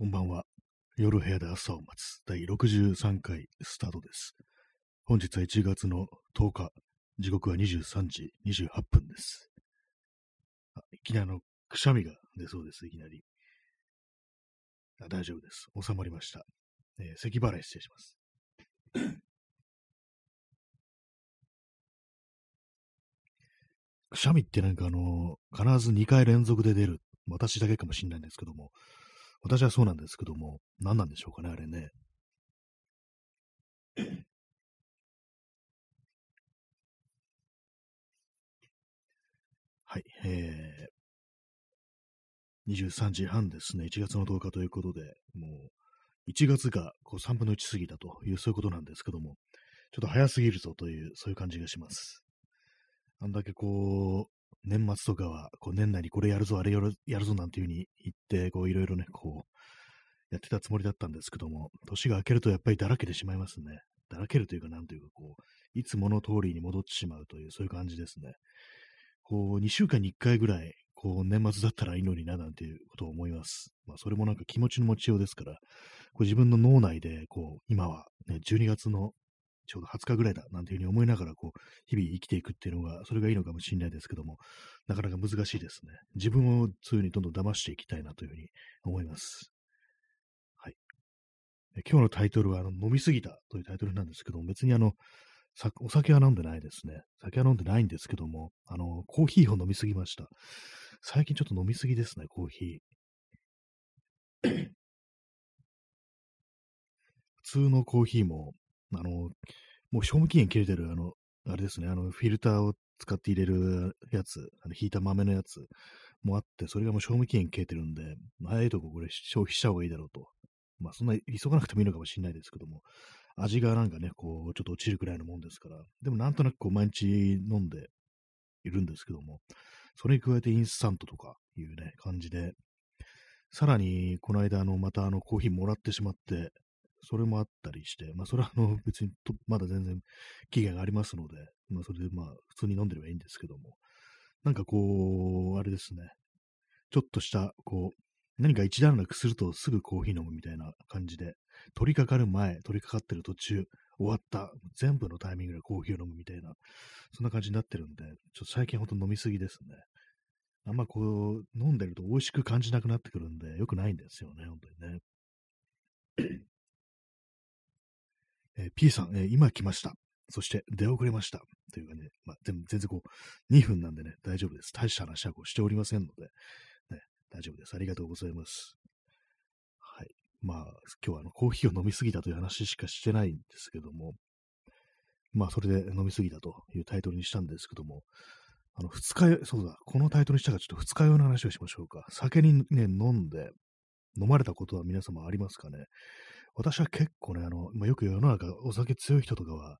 こんばんは。夜部屋で朝を待つ第63回スタートです。本日は1月の10日、時刻は23時28分です。あいきなりあの、くしゃみが出そうです、いきなり。あ大丈夫です。収まりました。えー咳払い失礼します。くしゃみってなんかあの、必ず2回連続で出る。私だけかもしれないんですけども、私はそうなんですけども、何なんでしょうかね、あれね。はい、えー、23時半ですね、1月の10日ということで、もう、1月がこう3分の1過ぎたという、そういうことなんですけども、ちょっと早すぎるぞという、そういう感じがします。あんだけこう、年末とかは、こう年内にこれやるぞ、あれやるやるぞなんていう風に言って、こういろいろね、こう、やってたつもりだったんですけども、年が明けるとやっぱりだらけてしまいますね。だらけるというか、なんというか、こう、いつもの通りに戻ってしまうという、そういう感じですね。こう、2週間に1回ぐらい、こう、年末だったらいいのにな、なんていうことを思います。まあ、それもなんか気持ちの持ちようですから、こう自分の脳内で、こう、今は、ね、12月のちょうど20日ぐらいだ、なんていうふうに思いながら、こう、日々生きていくっていうのが、それがいいのかもしれないですけども、なかなか難しいですね。自分をそういうふうにどんどん騙していきたいなというふうに思います。はい。今日のタイトルは、あの、飲みすぎたというタイトルなんですけども、別にあの、さお酒は飲んでないですね。酒は飲んでないんですけども、あの、コーヒーを飲みすぎました。最近ちょっと飲みすぎですね、コーヒー。普通のコーヒーも、あの、もう賞味期限切れてる、あの、あれですね、あの、フィルターを使って入れるやつ、あの、ひいた豆のやつもあって、それがもう賞味期限切れてるんで、早いとここれ消費した方がいいだろうと。まあ、そんな急がなくてもいいのかもしれないですけども、味がなんかね、こう、ちょっと落ちるくらいのもんですから、でもなんとなくこう、毎日飲んでいるんですけども、それに加えてインスタントとかいうね、感じで、さらに、この間、あの、またあの、コーヒーもらってしまって、それもあったりして、まあ、それはあの、別にと、まだ全然期限がありますので、まあ、それでまあ、普通に飲んでればいいんですけども、なんかこう、あれですね、ちょっとした、こう、何か一段落するとすぐコーヒー飲むみたいな感じで、取り掛かる前、取り掛かってる途中、終わった、全部のタイミングでコーヒーを飲むみたいな、そんな感じになってるんで、ちょっと最近ほんと飲みすぎですね。あんまこう、飲んでると美味しく感じなくなってくるんで、良くないんですよね、本当にね。えー P さん、えー今来ました。そして出遅れました。というかね、まあ、全然こう、2分なんでね、大丈夫です。大した話はこうしておりませんので、ね、大丈夫です。ありがとうございます。はい。まあ、今日はあのコーヒーを飲みすぎたという話しかしてないんですけども、まあ、それで飲みすぎたというタイトルにしたんですけども、あの、二日酔、そうだ、このタイトルにしたからちょっと二日酔いの話をしましょうか。酒にね、飲んで、飲まれたことは皆様ありますかね？私は結構ね、あの、まあ、よく世の中お酒強い人とかは、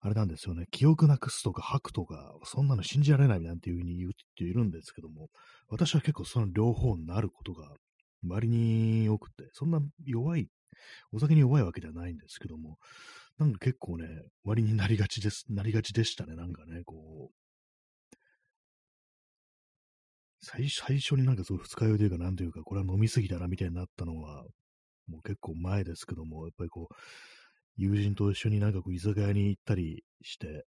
あれなんですよね、記憶なくすとか吐くとか、そんなの信じられないなんていうふうに言う人いるんですけども、私は結構その両方になることが割に多くて、そんな弱い、お酒に弱いわけではないんですけども、なんか結構ね、割になりがちです、なりがちでしたね、なんかね、こう、最初になんかそう二日酔いというか、なんというか、これは飲みすぎたなみたいになったのは、もう結構前ですけども、やっぱりこう、友人と一緒になんかこう居酒屋に行ったりして、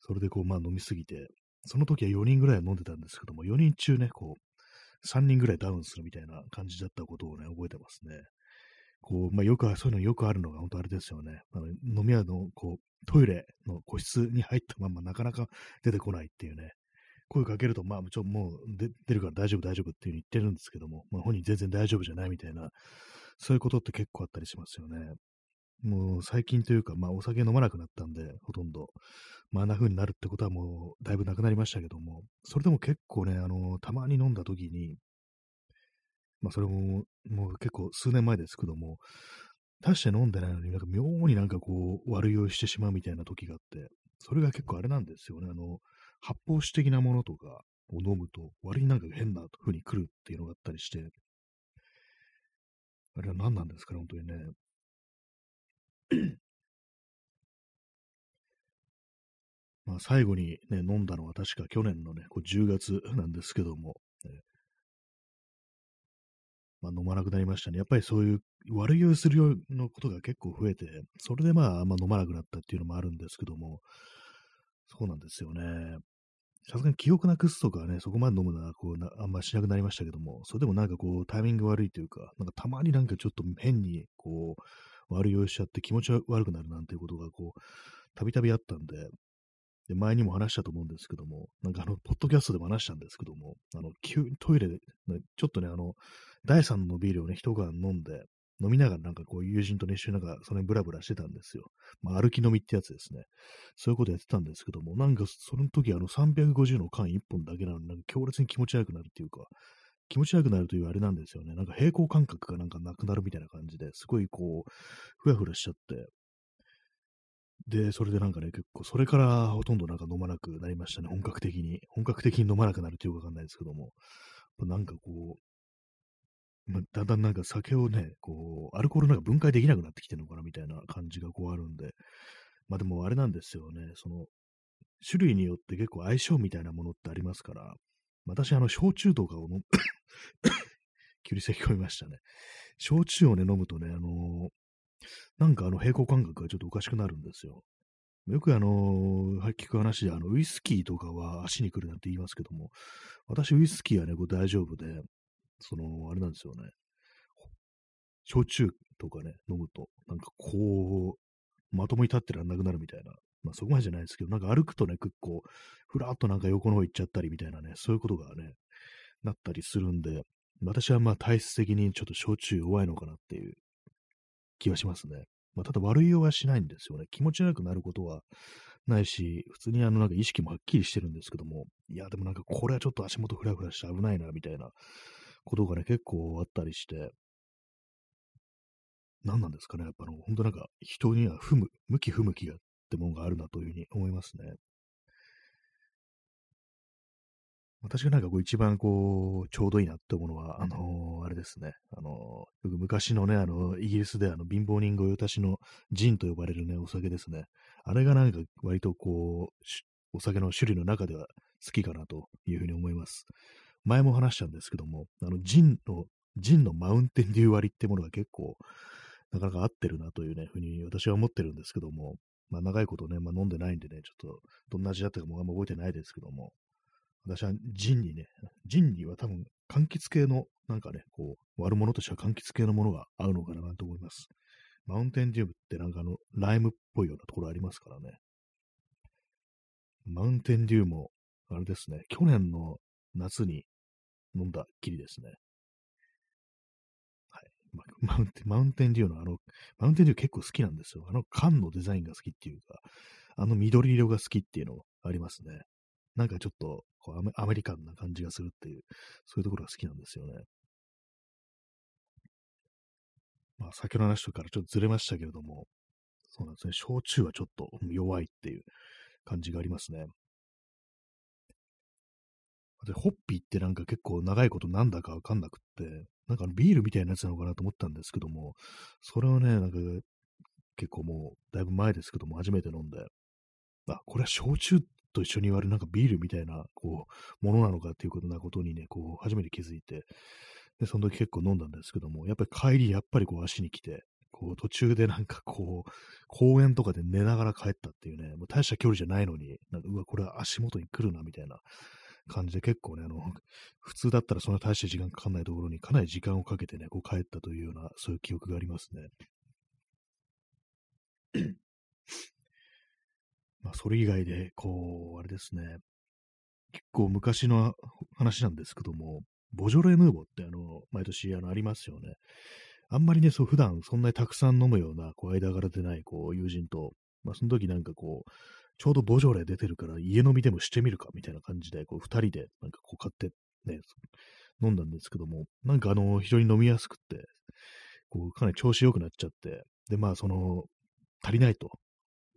それでこう、まあ飲みすぎて、その時は4人ぐらい飲んでたんですけども、4人中ね、こう、3人ぐらいダウンするみたいな感じだったことをね、覚えてますね。こう、まあよく、そういうのよくあるのが本当あれですよね。あの飲み屋の、こう、トイレの個室に入ったままなかなか出てこないっていうね。声かけると、まあ、ちょ、もう出出るから大丈夫、大丈夫っていううに言ってるんですけども、まあ、本人全然大丈夫じゃないみたいな、そういうことって結構あったりしますよね。もう最近というか、まあ、お酒飲まなくなったんで、ほとんど。まあ、あんな風になるってことはもう、だいぶなくなりましたけども、それでも結構ね、あの、たまに飲んだ時に、まあ、それも、もう結構数年前ですけども、大して飲んでないのになんか妙になんかこう、悪酔いしてしまうみたいな時があって、それが結構あれなんですよね。あの、発泡酒的なものとかを飲むと、割になんか変な風に来るっていうのがあったりして、あれは何なんですかね、本当にね。まあ、最後にね、飲んだのは確か去年のね、こう10月なんですけども、ねまあ、飲まなくなりましたね。やっぱりそういう悪酔いするようなことが結構増えて、それでまあ、あんま飲まなくなったっていうのもあるんですけども、そうなんですよね。さすがに記憶なくすとかね、そこまで飲むのはこうなあんましなくなりましたけども、それでもなんかこうタイミング悪いというか、なんかたまになんかちょっと変にこう悪酔いしちゃって気持ち悪くなるなんていうことがこう、たびたびあったんで、で、前にも話したと思うんですけども、なんかあの、ポッドキャストでも話したんですけども、あの、急にトイレで、ちょっとね、あの、第3のビールをね、一缶飲んで、飲みながらなんかこう友人とね、一緒になんかその辺ブラブラしてたんですよ。まあ歩き飲みってやつですね。そういうことやってたんですけども、なんかその時あの350の缶1本だけなのになんか強烈に気持ち悪くなるっていうか、気持ち悪くなるというあれなんですよね。なんか平行感覚がなんかなくなるみたいな感じですごいこう、ふやふやしちゃって、で、それでなんかね、結構、それからほとんどなんか飲まなくなりましたね、本格的に。本格的に飲まなくなるっていうかわかんないですけども。なんかこう、だんだんなんか酒をね、こう、アルコールなんか分解できなくなってきてるのかなみたいな感じがこうあるんで。まあでもあれなんですよね、その、種類によって結構相性みたいなものってありますから、私あの、焼酎とかを飲む 急に咳込みましたね。焼酎をね、飲むとね、あのなんかあの平行感覚がちょっとおかしくなるんですよ。よくあのー、聞く話で、あの、ウイスキーとかは足に来るなんて言いますけども、私ウイスキーはね、こう大丈夫で、その、あれなんですよね。焼酎とかね、飲むと、なんかこう、まともに立ってらんなくなるみたいな。まあそこまでじゃないですけど、なんか歩くとね、結構、ふらっとなんか横の方行っちゃったりみたいなね、そういうことがね、なったりするんで、私はまあ体質的にちょっと焼酎弱いのかなっていう気はしますね。まあ、ただ悪いようはしないんですよね。気持ち悪くなることはないし、普通にあのなんか意識もはっきりしてるんですけども、いや、でもなんかこれはちょっと足元ふらふらして危ないな、みたいなことがね、結構あったりして、何なんですかね、やっぱあの、本当なんか人には不向向き不向きがってものがあるなというふうに思いますね。私がなんかこう一番こう、ちょうどいいなって思うのは、あのー、あれですね。あのー、よく昔のね、あの、イギリスであの、貧乏人御用達のジンと呼ばれるね、お酒ですね。あれがなんか割とこう、お酒の種類の中では好きかなというふうに思います。前も話したんですけども、あの、ジンの、ジンのマウンテンデュー割ってものが結構、なかなか合ってるなというね、ふうに私は思ってるんですけども、まあ長いことね、まあ飲んでないんでね、ちょっとどんな味だったかもあんま覚えてないですけども、私はジンにね、ジンには多分柑橘系のなんかね、こう、悪者としては柑橘系のものが合うのかなと思います。マウンテンデューってなんかあの、ライムっぽいようなところありますからね。マウンテンデューも、あれですね、去年の夏に飲んだっきりですね。はい。マウンテン、マウンテンデューのあの、マウンテンデュー結構好きなんですよ。あの缶のデザインが好きっていうか、あの緑色が好きっていうのありますね。なんかちょっとこうアメリカンな感じがするっていう、そういうところが好きなんですよね。まあ、先の話からちょっとずれましたけれども、そうなんですね。焼酎はちょっと弱いっていう感じがありますね。で、ホッピーってなんか結構長いことなんだかわかんなくって、なんかビールみたいなやつなのかなと思ったんですけども、それをね、なんか結構もうだいぶ前ですけども初めて飲んで、あ、これは焼酎と一緒に言われるなんかビールみたいな、こう、ものなのかっていうことなことにね、こう、初めて気づいて、で、その時結構飲んだんですけども、やっぱり帰り、やっぱりこう足に来て、こう途中でなんかこう、公園とかで寝ながら帰ったっていうね、もう大した距離じゃないのに、なんかうわ、これは足元に来るな、みたいな感じで結構ね、あの、普通だったらそんな大した時間かかんないところにかなり時間をかけてね、こう帰ったというような、そういう記憶がありますね。まあ、それ以外で、こう、あれですね、結構昔の話なんですけども、ボジョレ・ヌーボーってあの、毎年あのありますよね。あんまりね、そう、普段そんなにたくさん飲むような、こう、間柄でない、こう、友人と、まあ、その時なんかこう、ちょうどボジョレ出てるから家飲みでもしてみるか、みたいな感じで、こう、二人で、なんかこう、買って、ね、飲んだんですけども、なんかあの、非常に飲みやすくって、こう、かなり調子良くなっちゃって、で、まあ、その、足りないと。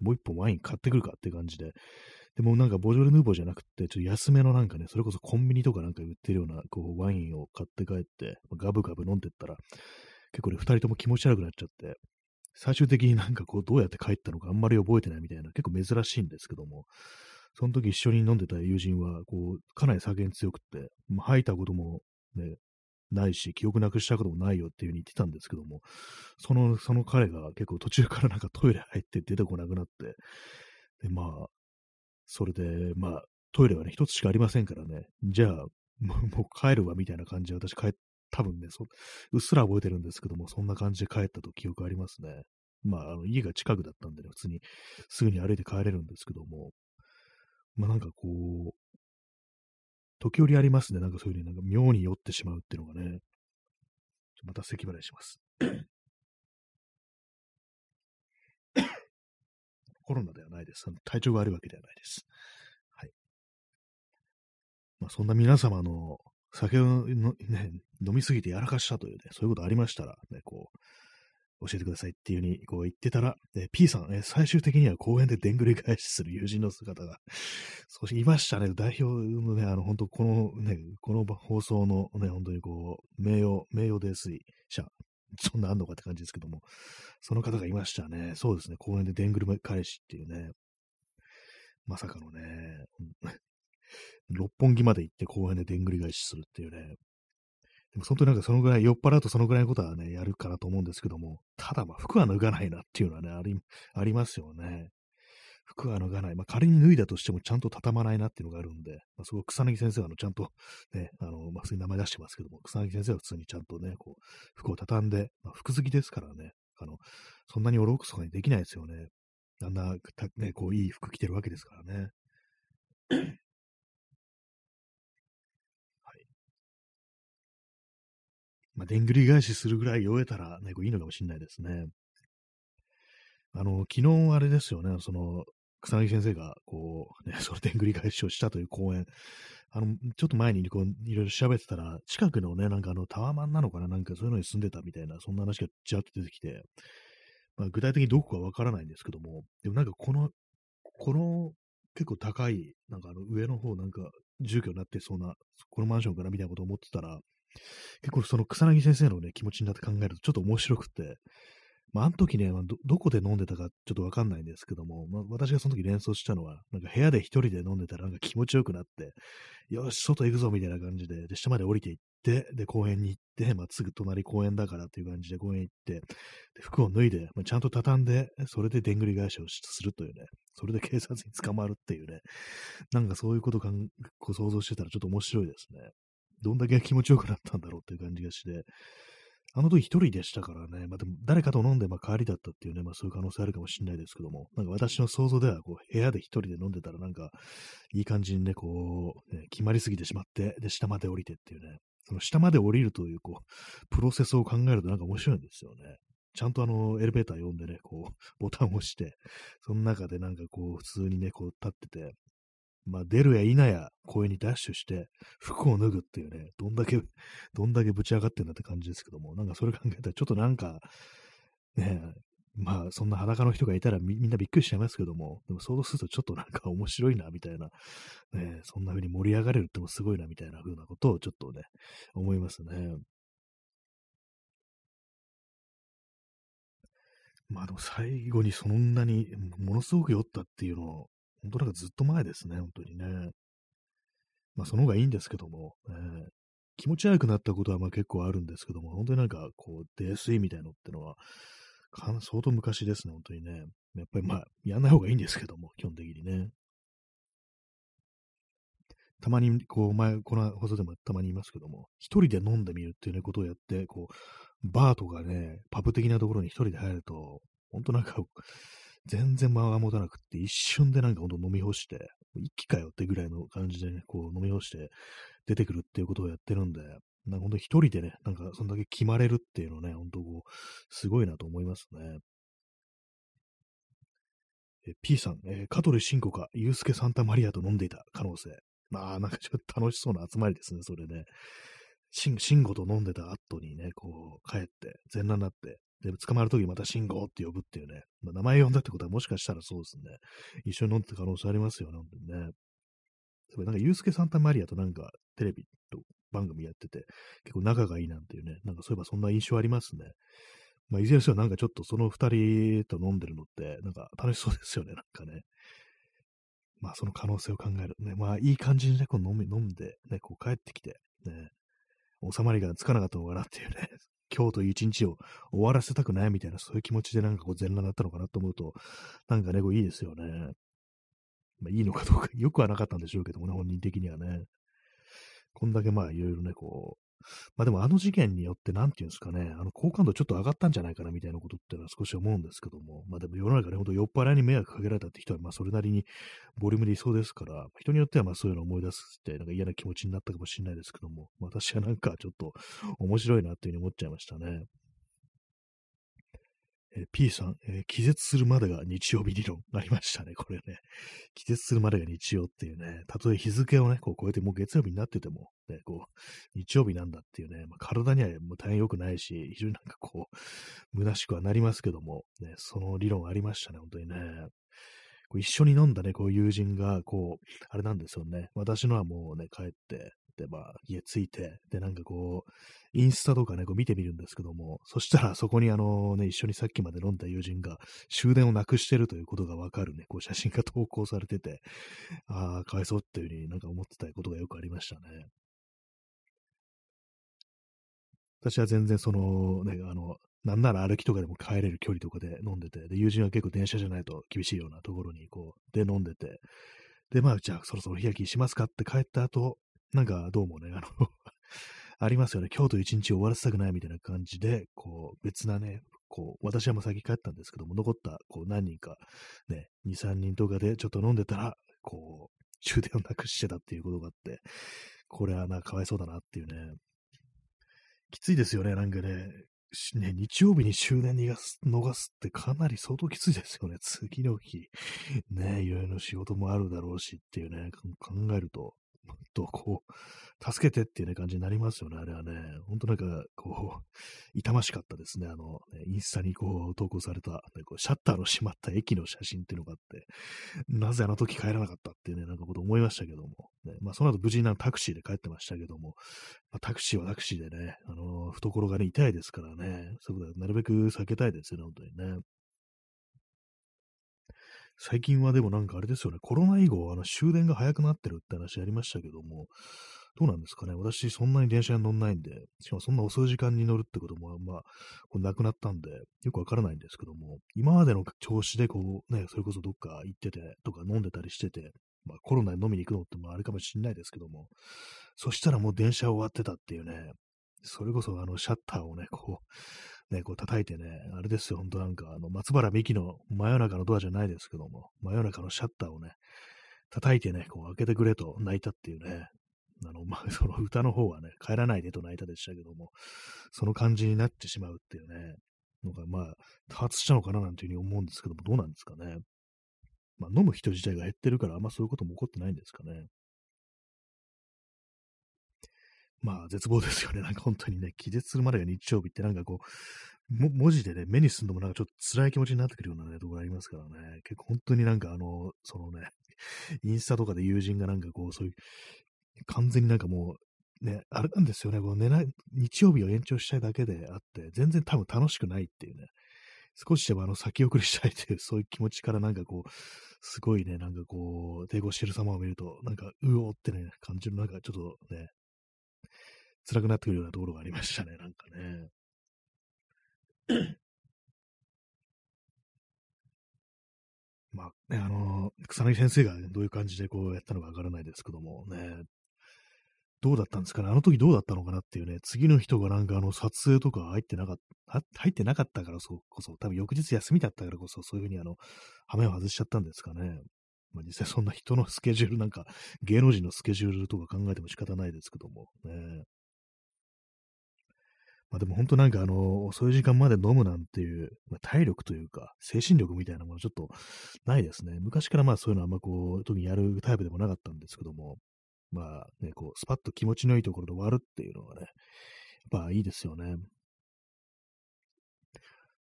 もう一本ワイン買ってくるかって感じで、でもなんかボジョレ・ヌーボーじゃなくて、ちょっと安めのなんかね、それこそコンビニとかなんか売ってるような、こう、ワインを買って帰って、ガブガブ飲んでったら、結構ね、二人とも気持ち悪くなっちゃって、最終的になんかこう、どうやって帰ったのかあんまり覚えてないみたいな、結構珍しいんですけども、その時一緒に飲んでた友人は、こう、かなり酒に強くって、まあ、吐いたこともね、ないし、記憶なくしたこともないよっていう風に言ってたんですけども、その、その彼が結構途中からなんかトイレ入って出てこなくなって、で、まあ、それで、まあ、トイレはね、一つしかありませんからね、じゃあ、もう 帰るわみたいな感じで私帰っ多分ねそ、うっすら覚えてるんですけども、そんな感じで帰ったと記憶ありますね。まあ、あの家が近くだったんでね、普通にすぐに歩いて帰れるんですけども、まあなんかこう、時折ありますね。なんかそういうふうになんか妙に酔ってしまうっていうのがね。また咳払いします。コロナではないです。体調が悪いわけではないです。はい。まあ、そんな皆様の酒の、ね、飲みすぎてやらかしたというね、そういうことありましたら、ね、こう、教えてくださいっていう風にこう言ってたら、え P さん、え最終的には公園ででんぐり返しする友人の姿が、そういましたね、代表のね、あの、本当このね、この放送のね、本当にこう、名誉、名誉泥酔者、そんなあんのかって感じですけども、その方がいましたね。そうですね、公園ででんぐり返しっていうね、まさかのね、六本木まで行って公園ででんぐり返しするっていうね、でも本当になんかそのぐらい、酔っ払うとそのぐらいのことはね、やるかなと思うんですけども、ただまあ服は脱がないなっていうのはね、あり、ありますよね。服は脱がない。まあ仮に脱いだとしてもちゃんと畳まないなっていうのがあるんで、まあ、すごく草薙先生はあのちゃんとね、あの、まあ普通に名前出してますけども、草薙先生は普通にちゃんとね、こう、服を畳んで、まあ服好きですからね、あの、そんなにおろくそかにできないですよね。あんな、ね、こう、いい服着てるわけですからね。まあ、でんぐり返しするぐらい酔えたらね、こういいのかもしれないですね。あの、昨日あれですよね、その、草薙先生が、こう、ね、そのでんぐり返しをしたという公演、あの、ちょっと前にこう、いろいろ調べてたら、近くのね、なんかあの、タワマンなのかな、なんかそういうのに住んでたみたいな、そんな話がちらっと出てきて、まあ、具体的にどこかわからないんですけども、でもなんかこの、この結構高い、なんかあの上の方なんか住居になってそうな、このマンションからみたいなことを思ってたら、結構その草薙先生のね、気持ちになって考えるとちょっと面白くて、まあ、あの時ね、ど、どこで飲んでたかちょっとわかんないんですけども、まあ、私がその時連想したのは、なんか部屋で一人で飲んでたらなんか気持ちよくなって、よし、外行くぞみたいな感じで、で、下まで降りて行って、で、公園に行って、まあ、すぐ隣公園だからっていう感じで公園行って、で、服を脱いで、まあ、ちゃんと畳んで、それででんぐり返しをするというね、それで警察に捕まるっていうね、なんかそういうことをこう想像してたらちょっと面白いですね。どんだけ気持ちよくなったんだろうっていう感じがして、あの時一人でしたからね、まあ、でも誰かと飲んでまあ帰りだったっていうね、まあそういう可能性あるかもしれないですけども、なんか私の想像ではこう部屋で一人で飲んでたらなんかいい感じにね、こう、ね、決まりすぎてしまって、で、下まで降りてっていうね、その下まで降りるというこう、プロセスを考えるとなんか面白いんですよね。ちゃんとあの、エレベーター読んでね、こう、ボタンを押して、その中でなんかこう、普通にね、こう立ってて、まあ、出るや否や公園にダッシュして、服を脱ぐっていうね、どんだけ、どんだけぶち上がってんだって感じですけども、なんかそれ考えたら、ちょっとなんか、ねまあ、そんな裸の人がいたらみんなびっくりしちゃいますけども、でも想像するとちょっとなんか面白いな、みたいな、ね、そんな風に盛り上がれるってもすごいな、みたいな風なことをちょっとね、思いますね。まあでも最後にそんなにものすごく酔ったっていうのを本当なんかずっと前ですね、本当にね。まあその方がいいんですけども、えー、気持ち悪くなったことはまあ結構あるんですけども、本当になんかこう、泥酔みたいのってのは、相当昔ですね、本当にね。やっぱりまあ、やんない方がいいんですけども、基本的にね。たまに、こう、前、この放送でもたまに言いますけども、一人で飲んでみるっていうね、ことをやって、こう、バーとかね、パブ的なところに一人で入ると、本当なんか、全然間が持たなくって、一瞬でなんかほんと飲み干して、一気かよってぐらいの感じでね、こう飲み干して出てくるっていうことをやってるんで、なんかほんと一人でね、なんかそんだけ決まれるっていうのね、ほんとこう、すごいなと思いますね。え P さん、えー、香取慎吾か、ユースケ・サンタマリアと飲んでいた可能性。まあ、なんかちょっと楽しそうな集まりですね、それね。慎吾と飲んでた後にね、こう、帰って、全裸になって、で、捕まるときまた信号って呼ぶっていうね。まあ、名前呼んだってことはもしかしたらそうですね。一緒に飲んでた可能性ありますよね、本当にね。なんか、ユースケ・サンタマリアとなんか、テレビと番組やってて、結構仲がいいなんていうね、なんかそういえばそんな印象ありますね。まあ、いずれにせよなんかちょっとその二人と飲んでるのって、なんか楽しそうですよね、なんかね。まあ、その可能性を考える。ね、まあ、いい感じにね、こう飲み、飲んで、ね、こう帰ってきて、ね、収まりがつかなかったのかなっていうね、今日という一日を終わらせたくないみたいな、そういう気持ちでなんかこう全裸だったのかなと思うと、なんかね、こういいですよね。まあ、いいのかどうか、よくはなかったんでしょうけどもね、本人的にはね。こんだけまあいろいろね、こう、まあでもあの事件によって、なんていうんですかね、あの好感度ちょっと上がったんじゃないかなみたいなことっていうのは少し思うんですけども、まあでも世の中ね、ほんと酔っ払いに迷惑かけられたって人は、まあそれなりにボリュームでいそうですから、人によってはまあそういうのを思い出すって、なんか嫌な気持ちになったかもしれないですけども、私はなんかちょっと面白いなっていうふうに思っちゃいましたね。え、P さん、え、気絶するまでが日曜日理論ありましたね、これね。気絶するまでが日曜っていうね、たとえ日付をね、こう超えてもう月曜日になってても、ね、こう、日曜日なんだっていうね、まあ、体にはもう大変良くないし、非常になんかこう、虚しくはなりますけども、ね、その理論ありましたね、本当にね。こう一緒に飲んだね、こう友人が、こう、あれなんですよね。私のはもうね、帰って、まあ、家着いて、で、なんかこう、インスタとかね、こう見てみるんですけども、そしたらそこにあのね、一緒にさっきまで飲んだ友人が終電をなくしてるということがわかるね、こう写真が投稿されてて、ああ、かわいそうっていうふうになんか思ってたことがよくありましたね。私は全然その、ね、あの、なんなら歩きとかでも帰れる距離とかで飲んでて、で、友人は結構電車じゃないと厳しいようなところにこう、で飲んでて、で、まあ、じゃあそろそろ日焼きしますかって帰った後、なんかどうもね、あの ありますよね。今日と一日終わらせたくないみたいな感じで、こう、別なね、こう、私はもう先帰ったんですけども、残った、こう、何人か、ね、2、3人とかでちょっと飲んでたら、こう、終電をなくしてたっていうことがあって、これはな、かわいそうだなっていうね。きついですよね、なんかね。ね、日曜日に終電逃す、逃すってかなり相当きついですよね。次の日、ね、いろいろ仕事もあるだろうしっていうね、考えると、と、こう、助けてっていうね、感じになりますよね、あれはね。ほんとなんか、こう、痛ましかったですね。あの、インスタにこう、投稿された、ね、こうシャッターの閉まった駅の写真っていうのがあって、なぜあの時帰らなかったっていうね、なんかこと思いましたけども。ね、まあ、その後無事なタクシーで帰ってましたけども、まあ、タクシーはタクシーでね、あの、懐がね、痛いですからね、そういうことはなるべく避けたいですよね、本当にね。最近はでもなんかあれですよね、コロナ以後、あの終電が早くなってるって話ありましたけども、どうなんですかね。私、そんなに電車に乗んないんで、しかもそんな遅い時間に乗るってことも、まあ、こなくなったんで、よくわからないんですけども、今までの調子でこう、ね、それこそどっか行ってて、とか飲んでたりしてて、まあ、コロナで飲みに行くのってもあれかもしんないですけども、そしたらもう電車終わってたっていうね、それこそあのシャッターをね、こう、ね、こう叩いてね、あれですよ、ほんとなんか、あの、松原美樹の真夜中のドアじゃないですけども、真夜中のシャッターをね、叩いてね、こう開けてくれと泣いたっていうね、あの、まあ、その歌の方はね、帰らないでと泣いたでしたけども、その感じになってしまうっていうね、のが、まあ、多発したのかななんていうふうに思うんですけども、どうなんですかね。まあ、飲む人自体が減ってるから、あんまそういうことも起こってないんですかね。まあ、絶望ですよね。なんか本当にね、気絶するまでが日曜日ってなんかこう、文字でね、目にするのもなんかちょっと辛い気持ちになってくるようなね、ところありますからね。結構本当になんかあの、そのね、インスタとかで友人がなんかこう、そういう、完全になんかもう、ね、あれなんですよね、こう寝ない、日曜日を延長したいだけであって、全然多分楽しくないっていうね、少しでもあの先送りしたいっていう、そういう気持ちからなんかこう、すごいね、なんかこう、抵抗してる様を見ると、なんか、うおってね、感じる、なんかちょっとね、辛くなってくるようなところがありましたね、なんかね。まあね、あの、草薙先生が、どういう感じでこうやったのかわからないですけどもね、どうだったんですかね、あの時どうだったのかなっていうね、次の人がなんかあの撮影とか入ってなかった、入ってなかったからそこそ、多分翌日休みだったからこそ、そういうふうにあの、羽目を外しちゃったんですかね。まあ、実際そんな人のスケジュールなんか、芸能人のスケジュールとか考えても仕方ないですけども、ね。まあでも本当なんかあの、遅い時間まで飲むなんていう、まあ、体力というか、精神力みたいなものちょっとないですね。昔からまあそういうのはあんまこう、特にやるタイプでもなかったんですけども、まあね、こう、スパッと気持ちのいいところで終わるっていうのがね、やっぱいいですよね。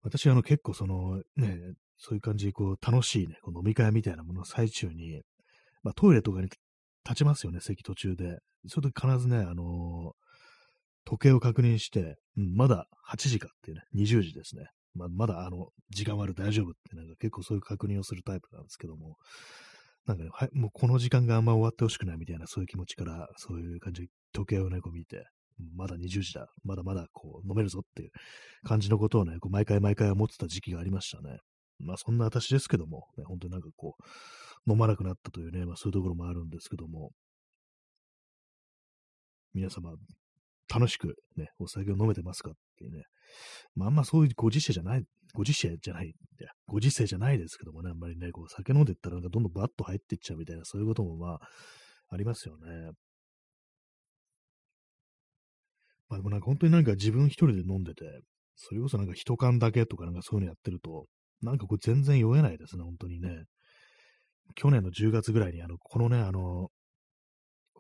私あの結構そのね、そういう感じでこう楽しいね、こう飲み会みたいなものの最中に、まあトイレとかに立ちますよね、席途中で。それと必ずね、あの時計を確認して、うん、まだ8時かっていうね、20時ですね。ままだあの、時間はある大丈夫ってなんか結構そういう確認をするタイプなんですけども、なんかね、は、もうこの時間があんま終わってほしくないみたいなそういう気持ちから、そういう感じで時計をね、こう見て、まだ20時だ、まだまだこう飲めるぞっていう感じのことをね、こう毎回毎回思ってた時期がありましたね。まあそんな私ですけども、ね、本当になんかこう、飲まなくなったというね、まあそういうところもあるんですけども、皆様、楽しくね、お酒を飲めてますかっていうね、まああんまそういうご時世じゃない、ご時世じゃない、ご時世じゃないですけどもね、あんまりね、こう酒飲んでったらなんかどんどんバッと入っていっちゃうみたいな、そういうこともまあ、ありますよね。まあでもなんか本当になんか自分一人で飲んでて、それこそなんか一缶だけとかなんかそういうのやってると、なんかこれ全然酔えないですね、本当にね。去年の10月ぐらいに、あの、このね、あの、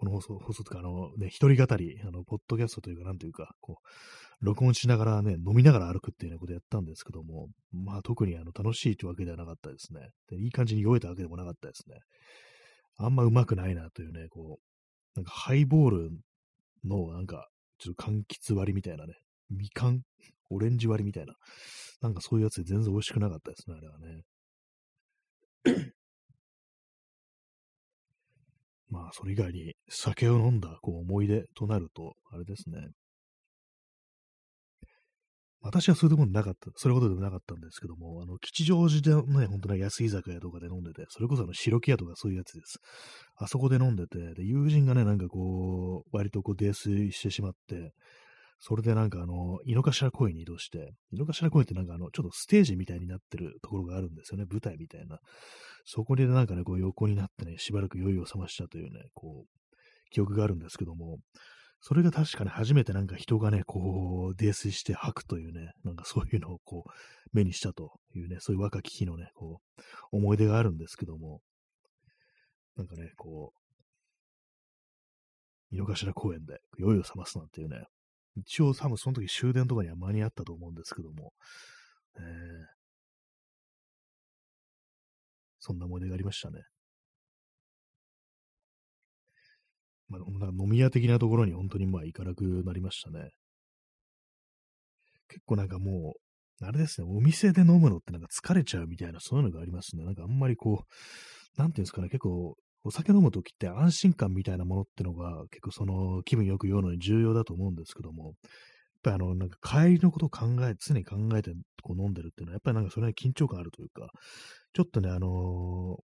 この放送、放送とか、あの、ね、一人語り、あの、ポッドキャストというか、なんというか、こう、録音しながらね、飲みながら歩くっていうようなことやったんですけども、まあ特にあの、楽しいというわけではなかったですね。でいい感じに酔えたわけでもなかったですね。あんまうまくないなというね、こう、なんかハイボールの、なんか、ちょっと柑橘割りみたいなね、みかん、オレンジ割りみたいな、なんかそういうやつで全然美味しくなかったですね、あれはね。まあ、それ以外に酒を飲んだこう思い出となると、あれですね。私はそういうところなかった、それほどでもなかったんですけども、あの、吉祥寺でね、本当に安い居酒屋とかで飲んでて、それこそあの、白木屋とかそういうやつです。あそこで飲んでて、で、友人がね、なんかこう、割とこう、泥酔してしまって、それでなんかあの、井の頭公園に移動して、井の頭公園ってなんかあの、ちょっとステージみたいになってるところがあるんですよね、舞台みたいな。そこでなんかね、こう横になってね、しばらく酔いを覚ましたというね、こう、記憶があるんですけども、それが確かに初めてなんか人がね、こう、泥酔して吐くというね、なんかそういうのをこう、目にしたというね、そういう若き日のね、こう、思い出があるんですけども、なんかね、こう、井の頭公園で酔いを覚ますなんていうね、一応多分その時終電とかには間に合ったと思うんですけども、えー、そんな思い出がありましたね。まあ、なんか飲み屋的なところに本当にまあ行かなくなりましたね。結構なんかもう、あれですね、お店で飲むのってなんか疲れちゃうみたいな、そういうのがありますね。なんかあんまりこう、なんていうんですかね、結構、お酒飲むときって安心感みたいなものってのが結構その気分よく酔うのに重要だと思うんですけども、やっぱりあの、なんか帰りのことを考え、常に考えてこう飲んでるっていうのは、やっぱりなんかそれに緊張感あるというか、ちょっとね、あのー、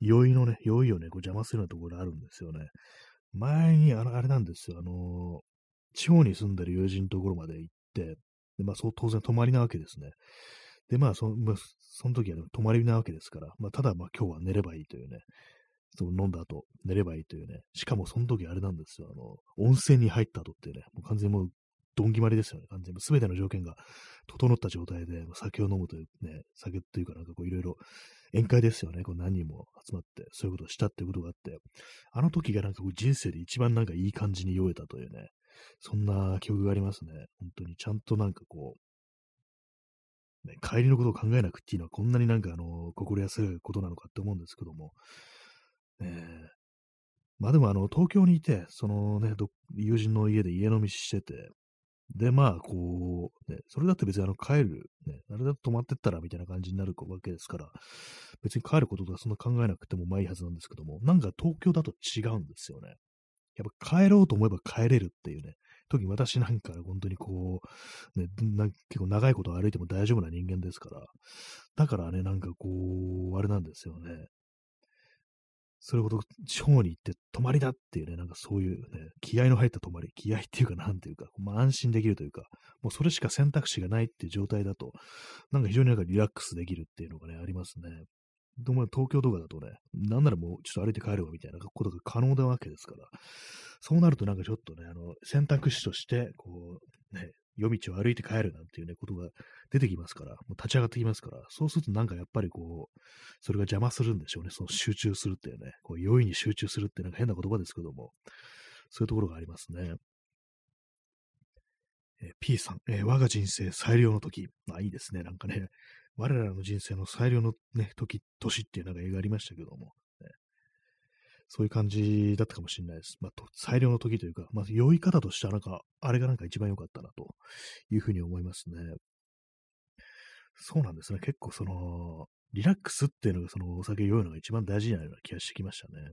酔いのね、酔いをね、こう邪魔するようなところあるんですよね。前に、あの、あれなんですよ、あのー、地方に住んでる友人のところまで行って、で、まあ、そう、当然泊まりなわけですね。で、まあ、そまあ、その時は、ね、泊まりなわけですから、まあ、ただ、まあ、今日は寝ればいいというね、その飲んだ後、寝ればいいというね、しかもその時あれなんですよ、あの、温泉に入った後ってね、もう完全にもう、どん決まりですよね、完全に。すべての条件が整った状態で酒を飲むというね、酒っていうかなんかこういろいろ宴会ですよね。こう何人も集まって、そういうことをしたっていうことがあって、あの時がなんかこう人生で一番なんかいい感じに酔えたというね、そんな記憶がありますね。本当にちゃんとなんかこう、ね、帰りのことを考えなくっていうのはこんなになんかあの、心安いことなのかって思うんですけども、ねまあでもあの、東京にいて、そのね、友人の家で家飲みしてて、で、まあ、こう、ね、それだって別にあの帰る、ね、あれだと泊まってったらみたいな感じになるわけですから、別に帰ることとかそんな考えなくてもまあいいはずなんですけども、なんか東京だと違うんですよね。やっぱ帰ろうと思えば帰れるっていうね、特に私なんか本当にこう、ね、結構長いこと歩いても大丈夫な人間ですから、だからね、なんかこう、あれなんですよね。それほど地方に行って泊まりだっていうね、なんかそういうね、気合の入った泊まり、気合っていうかなんていうか、まあ安心できるというか、もうそれしか選択肢がないっていう状態だと、なんか非常になんかリラックスできるっていうのがね、ありますね。でも東京とかだとね、なんならもうちょっと歩いて帰るわみたいなことが可能なわけですから、そうなるとなんかちょっとね、あの、選択肢として、こう、ね、夜道を歩いて帰るなんていうね、ことが出てきますから、もう立ち上がってきますから、そうするとなんかやっぱりこう、それが邪魔するんでしょうね。その集中するっていうね、こう、容易に集中するってなんか変な言葉ですけども、そういうところがありますね。えー、P さん、えー、我が人生最良の時。まあいいですね。なんかね、我らの人生の最良のね、時、年っていうなんか映画ありましたけども、そういう感じだったかもしれないです。まあ、最良の時というか、まあ、酔い方としてはなんか、あれがなんか一番良かったなというふうに思いますね。そうなんですね。結構その、リラックスっていうのがそのお酒酔うのが一番大事なような気がしてきましたね。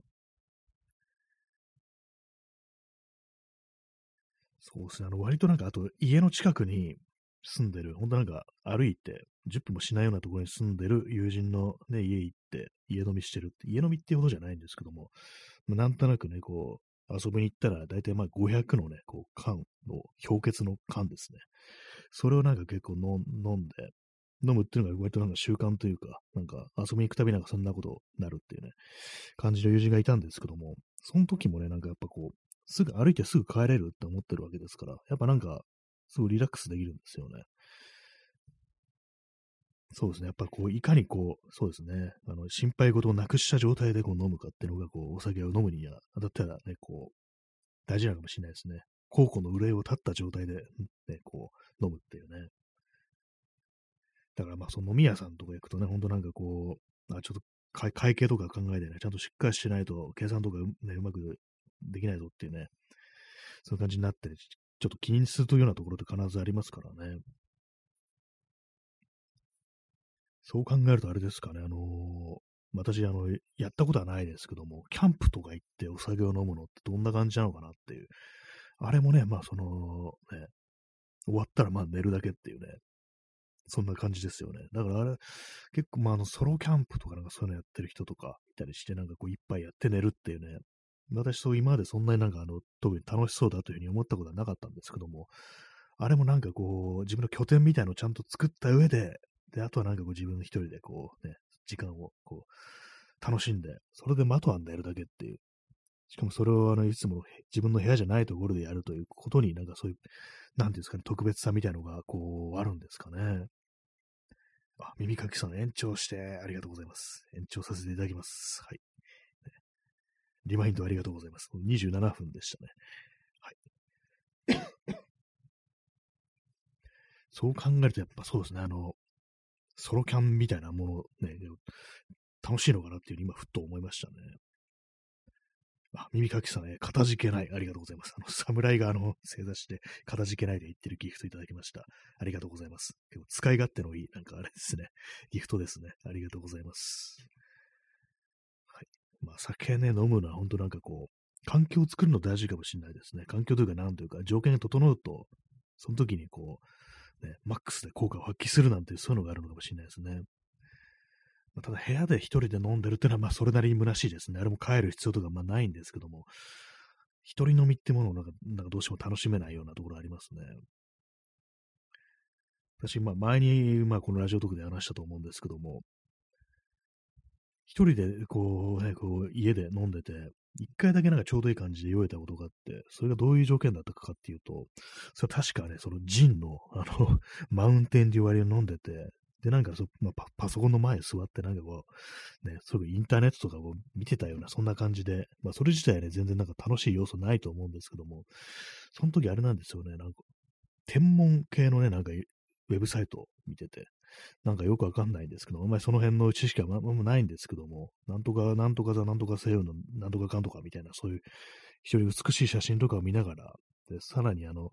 そうですね。あの、割となんか、あと、家の近くに住んでる、本当なんか、歩いて、10分もしないようなところに住んでる友人のね、家行って、家飲みしてるって、家飲みっていうほどじゃないんですけども、まあ、なんとなくね、こう、遊びに行ったら、だいたいまあ500のね、こう、缶の、氷結の缶ですね。それをなんか結構飲んで、飲むっていうのが割となんか習慣というか、なんか遊びに行くたびなんかそんなことになるっていうね、感じの友人がいたんですけども、その時もね、なんかやっぱこう、すぐ歩いてすぐ帰れるって思ってるわけですから、やっぱなんか、すごいリラックスできるんですよね。そうですね。やっぱこう、いかにこう、そうですね。あの、心配事をなくした状態でこう飲むかっていうのが、こう、お酒を飲むには、当たったらね、こう、大事なのかもしれないですね。高庫の憂いを立った状態で、ね、こう、飲むっていうね。だからまあ、その飲み屋さんとか行くとね、ほんとなんかこう、あちょっと会会計とか考えてね、ちゃんとしっかりしないと、計算とかね、うまくできないぞっていうね、そういう感じになって、ちょっと気にするというようなところって必ずありますからね。そう考えるとあれですかね、あのー、私、あの、やったことはないですけども、キャンプとか行ってお酒を飲むのってどんな感じなのかなっていう。あれもね、まあその、ね、終わったらまあ寝るだけっていうね、そんな感じですよね。だからあれ、結構まああのソロキャンプとかなんかそういうのやってる人とかいたりして、なんかこういっぱいやって寝るっていうね、私そう今までそんなになんかあの、特に楽しそうだというふうに思ったことはなかったんですけども、あれもなんかこう、自分の拠点みたいのをちゃんと作った上で、で、あとはなんかこう自分一人でこうね、時間をこう、楽しんで、それでまとわんでやるだけっていう。しかもそれをあの、いつも自分の部屋じゃないところでやるということになんかそういう、なんていうんですかね、特別さみたいのがこう、あるんですかね。あ、耳かきさん延長してありがとうございます。延長させていただきます。はい。リマインドありがとうございます。27分でしたね。はい。そう考えるとやっぱそうですね、あの、ソロキャンみたいなものね、楽しいのかなっていうふうに今ふっと思いましたね。あ、耳かきさん、ね、かたじけない。ありがとうございます。あの、侍があの、正座して、かたじけないで言ってるギフトいただきました。ありがとうございます。結構使い勝手のいい、なんかあれですね。ギフトですね。ありがとうございます。まあ、酒ね、飲むのは本当なんかこう、環境を作るの大事かもしれないですね。環境というか、なんというか、条件が整うと、その時にこう、ね、マックスで効果を発揮するなんて、そういうのがあるのかもしれないですね。まあ、ただ部屋で一人で飲んでるっていうのは、まあそれなりに虚しいですね。あれも帰る必要とかまあないんですけども、一人飲みってものをなんかなんかどうしても楽しめないようなところありますね。私、まあ前に、まあこのラジオトークで話したと思うんですけども、一人でこうね、こう家で飲んでて、一回だけなんかちょうどいい感じで酔えたことがあって、それがどういう条件だったかっていうと、それは確かね、そのジンの、あの、マウンテンデュ割を飲んでて、で、なんかそ、まあパ、パソコンの前に座って、なんかこう、ね、そういうインターネットとかを見てたような、そんな感じで、まあ、それ自体ね、全然なんか楽しい要素ないと思うんですけども、その時あれなんですよね、なんか、天文系のね、なんか、ウェブサイト見てて、なんかよくわかんないんですけど、あんまりその辺の知識はま、まないんですけども、なんとか、なんとかざ、なんとかせよの、なんとかかんとかみたいな、そういう非常に美しい写真とかを見ながら、で、さらにあの、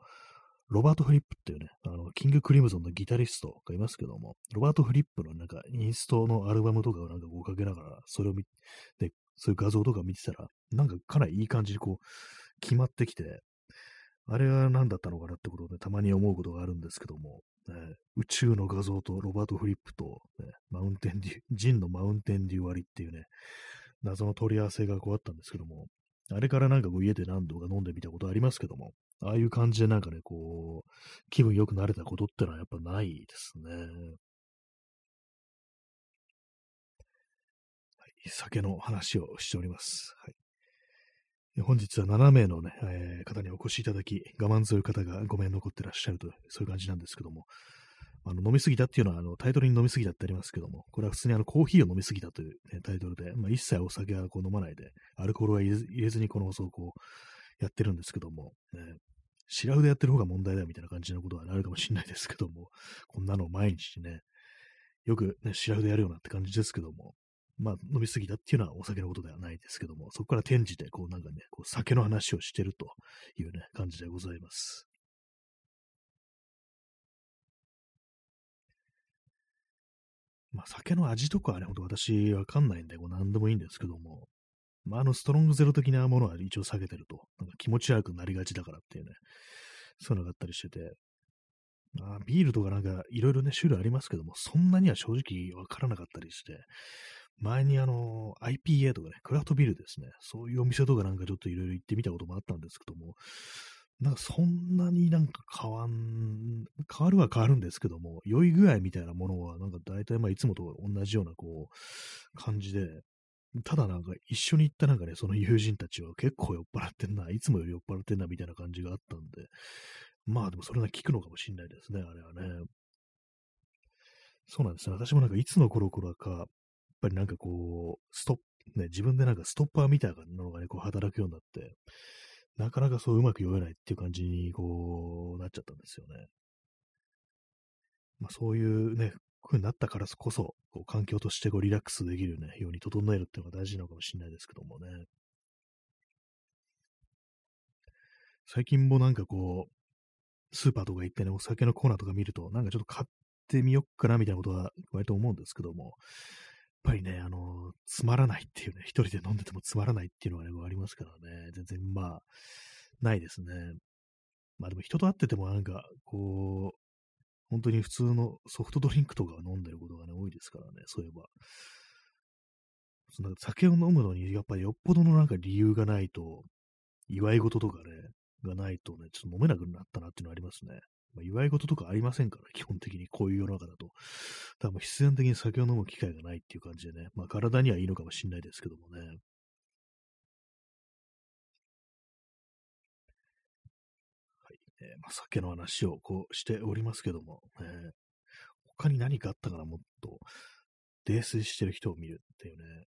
ロバート・フリップっていうね、あの、キング・クリムゾンのギタリストがいますけども、ロバート・フリップのなんかインストのアルバムとかをなんか追かけながら、それを見て、そういう画像とか見てたら、なんかかなりいい感じにこう、決まってきて、あれは何だったのかなってことをね、たまに思うことがあるんですけども、ね、宇宙の画像とロバート・フリップと、ね、マウンテンデュ、ジンのマウンテンデュ割っていうね、謎の取り合わせがこうあったんですけども、あれからなんかこう家で何度か飲んでみたことありますけども、ああいう感じでなんかね、こう、気分良くなれたことってのはやっぱないですね。はい、酒の話をしております。はい、本日は7名のね、えー、方にお越しいただき、我慢強い方が5名残ってらっしゃると、そういう感じなんですけども、あの飲みすぎたっていうのはあのタイトルに飲みすぎたってありますけども、これは普通にあのコーヒーを飲みすぎたという、ね、タイトルで、まあ、一切お酒はこう飲まないで、アルコールは入れずにこの放送をこうやってるんですけども、ね、白腕やってる方が問題だよみたいな感じのことはあるかもしれないですけども、こんなの毎日ね、よくね、白腕やるようなって感じですけども、まあ、飲みすぎたっていうのはお酒のことではないですけども、そこから転じて、こうなんかね、こう酒の話をしてるというね、感じでございます。まあ、酒の味とかはね、ほんと私わかんないんで、こう何でもいいんですけども、まあ、あの、ストロングゼロ的なものは一応下げてると、なんか気持ち悪くなりがちだからっていうね、そういうのがあったりしてて、まあビールとかなんかいろいろね、種類ありますけども、そんなには正直わからなかったりして、前にあの、IPA とかね、クラフトビールですね、そういうお店とかなんかちょっといろいろ行ってみたこともあったんですけども、なんかそんなになんか変わん、変わるは変わるんですけども、良い具合みたいなものはなんか大体まあいつもと同じようなこう、感じで、ただなんか一緒に行ったなんかね、その友人たちは結構酔っ払ってんな、いつもより酔っ払ってんなみたいな感じがあったんで、まあでもそれが効くのかもしれないですね、あれはね。そうなんですね。私もなんかいつの頃からか、ぱりなんかこう、ストップ、ね、自分でなんかストッパーみたいなのがね、こう働くようになって、なかなかそううまく酔えないっていう感じにこうなっちゃったんですよね。まあそういうね、こうになったからこそ、こう環境としてこうリラックスできる、ね、ように整えるっていうのが大事なのかもしれないですけどもね。最近もなんかこう、スーパーとか行ってね、お酒のコーナーとか見ると、なんかちょっと買ってみよっかなみたいなことは割と思うんですけども、ぱりね、あの、つまらないっていうね、一人で飲んでてもつまらないっていうのがね、ありますからね、全然まあ、ないですね。まあでも人と会っててもなんか、こう、本当に普通のソフトドリンクとか飲んでることがね、多いですからね、そういえば。その酒を飲むのに、やっぱりよっぽどのなんか理由がないと、祝い事とかね、がないとね、ちょっと飲めなくなったなっていうのはありますね。まあ、祝い事とかありませんから、基本的にこういう世の中だと。多分必然的に酒を飲む機会がないっていう感じでね、まあ体にはいいのかもしれないですけどもね。はいえー、まあ、酒の話をこうしておりますけども、えー、他に何かあったかな、もっと、泥酔してる人を見るっていうね。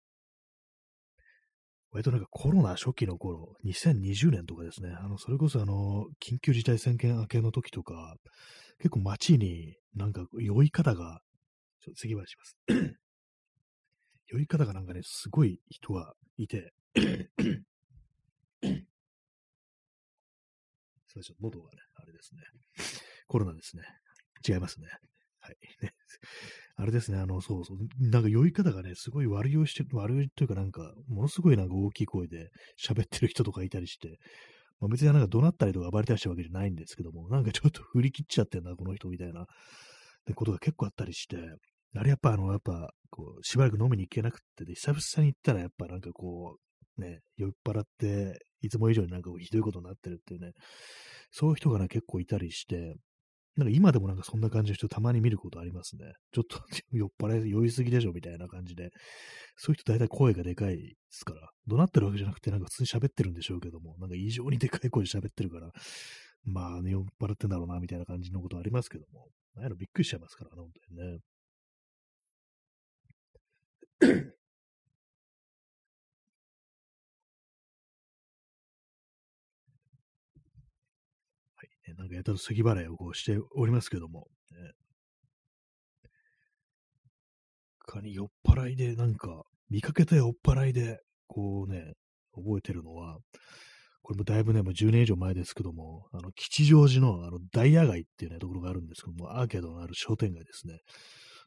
割となんかコロナ初期の頃、2020年とかですね、あの、それこそあの、緊急事態宣言明けの時とか、結構街になんか酔い方が、ちょっと次はします。酔い方がなんかね、すごい人がいて すみません、喉がね、あれですね。コロナですね。違いますね。はい。あれですね、あの、そうそう、なんか酔い方がね、すごい悪酔いして、悪酔いというかなんか、ものすごいなんか大きい声で 喋ってる人とかいたりして、まあ、別になんか怒鳴ったりとか暴れたりしたわけじゃないんですけども、なんかちょっと振り切っちゃってんな、この人みたいな、ことが結構あったりして、あれやっぱあの、やっぱ、こう、しばらく飲みに行けなくって、で、久々に行ったらやっぱなんかこう、ね、酔っ払って、いつも以上になんかひどいことになってるっていうね、そういう人がね、結構いたりして、なんか今でもなんかそんな感じの人たまに見ることありますね。ちょっと 酔っ払い、酔いすぎでしょみたいな感じで。そういう人大体声がでかいですから。怒鳴ってるわけじゃなくてなんか普通に喋ってるんでしょうけども、なんか異常にでかい声で喋ってるから、まあね、酔っ払ってんだろうなみたいな感じのことありますけども。ああいうのびっくりしちゃいますからね、本当にね。なんかやたら咳払いをこうしておりますけども、ね、他に酔っ払いで、なんか、見かけた酔っ払いで、こうね、覚えてるのは、これもだいぶね、もう10年以上前ですけども、あの、吉祥寺のあの、ダイヤ街っていうね、ところがあるんですけども、アーケードのある商店街ですね。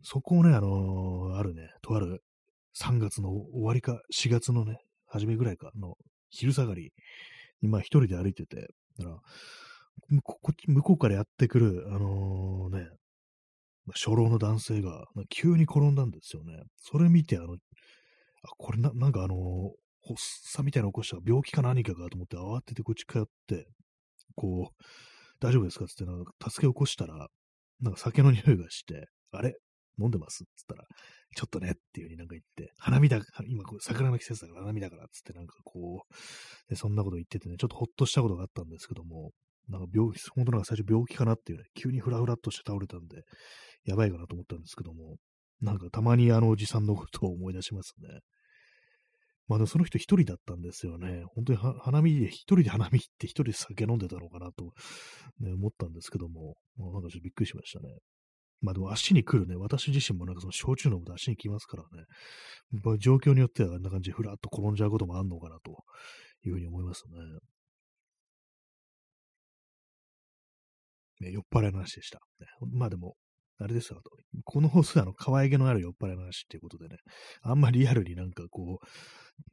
そこをね、あのー、あるね、とある3月の終わりか、4月のね、初めぐらいかの昼下がりに、まあ一人で歩いてて、だから、こっち、向こうからやってくる、あのー、ね、初老の男性が、急に転んだんですよね。それ見て、あの、あ、これな、なんかあのー、発作みたいな起こした病気か何かかと思って慌ててこっち帰って、こう、大丈夫ですかつって、なんか助け起こしたら、なんか酒の匂いがして、あれ？飲んでますっつったら、ちょっとねっていう風になんか言って、花見だ、今こう桜の季節だから花見だからっつってなんかこう、そんなこと言っててね、ちょっとほっとしたことがあったんですけども、なんか病気、本当なんか最初病気かなっていうね、急にフラフラっとして倒れたんで、やばいかなと思ったんですけども、なんかたまにあのおじさんのことを思い出しますね。まあでもその人一人だったんですよね。本当に花見で、一人で花見って一人で酒飲んでたのかなと、ね、思ったんですけども、まあ、なんかちょっとびっくりしましたね。まあでも足に来るね、私自身もなんかその焼酎飲むと足に来ますからね、やっ状況によってはあんな感じでふらっと転んじゃうこともあるのかなというふうに思いますね。ね、酔っ払いの話でした。ね、まあでも、あれですよ、この放送はあの、可愛げのある酔っ払いの話っていうことでね、あんまりリアルになんかこ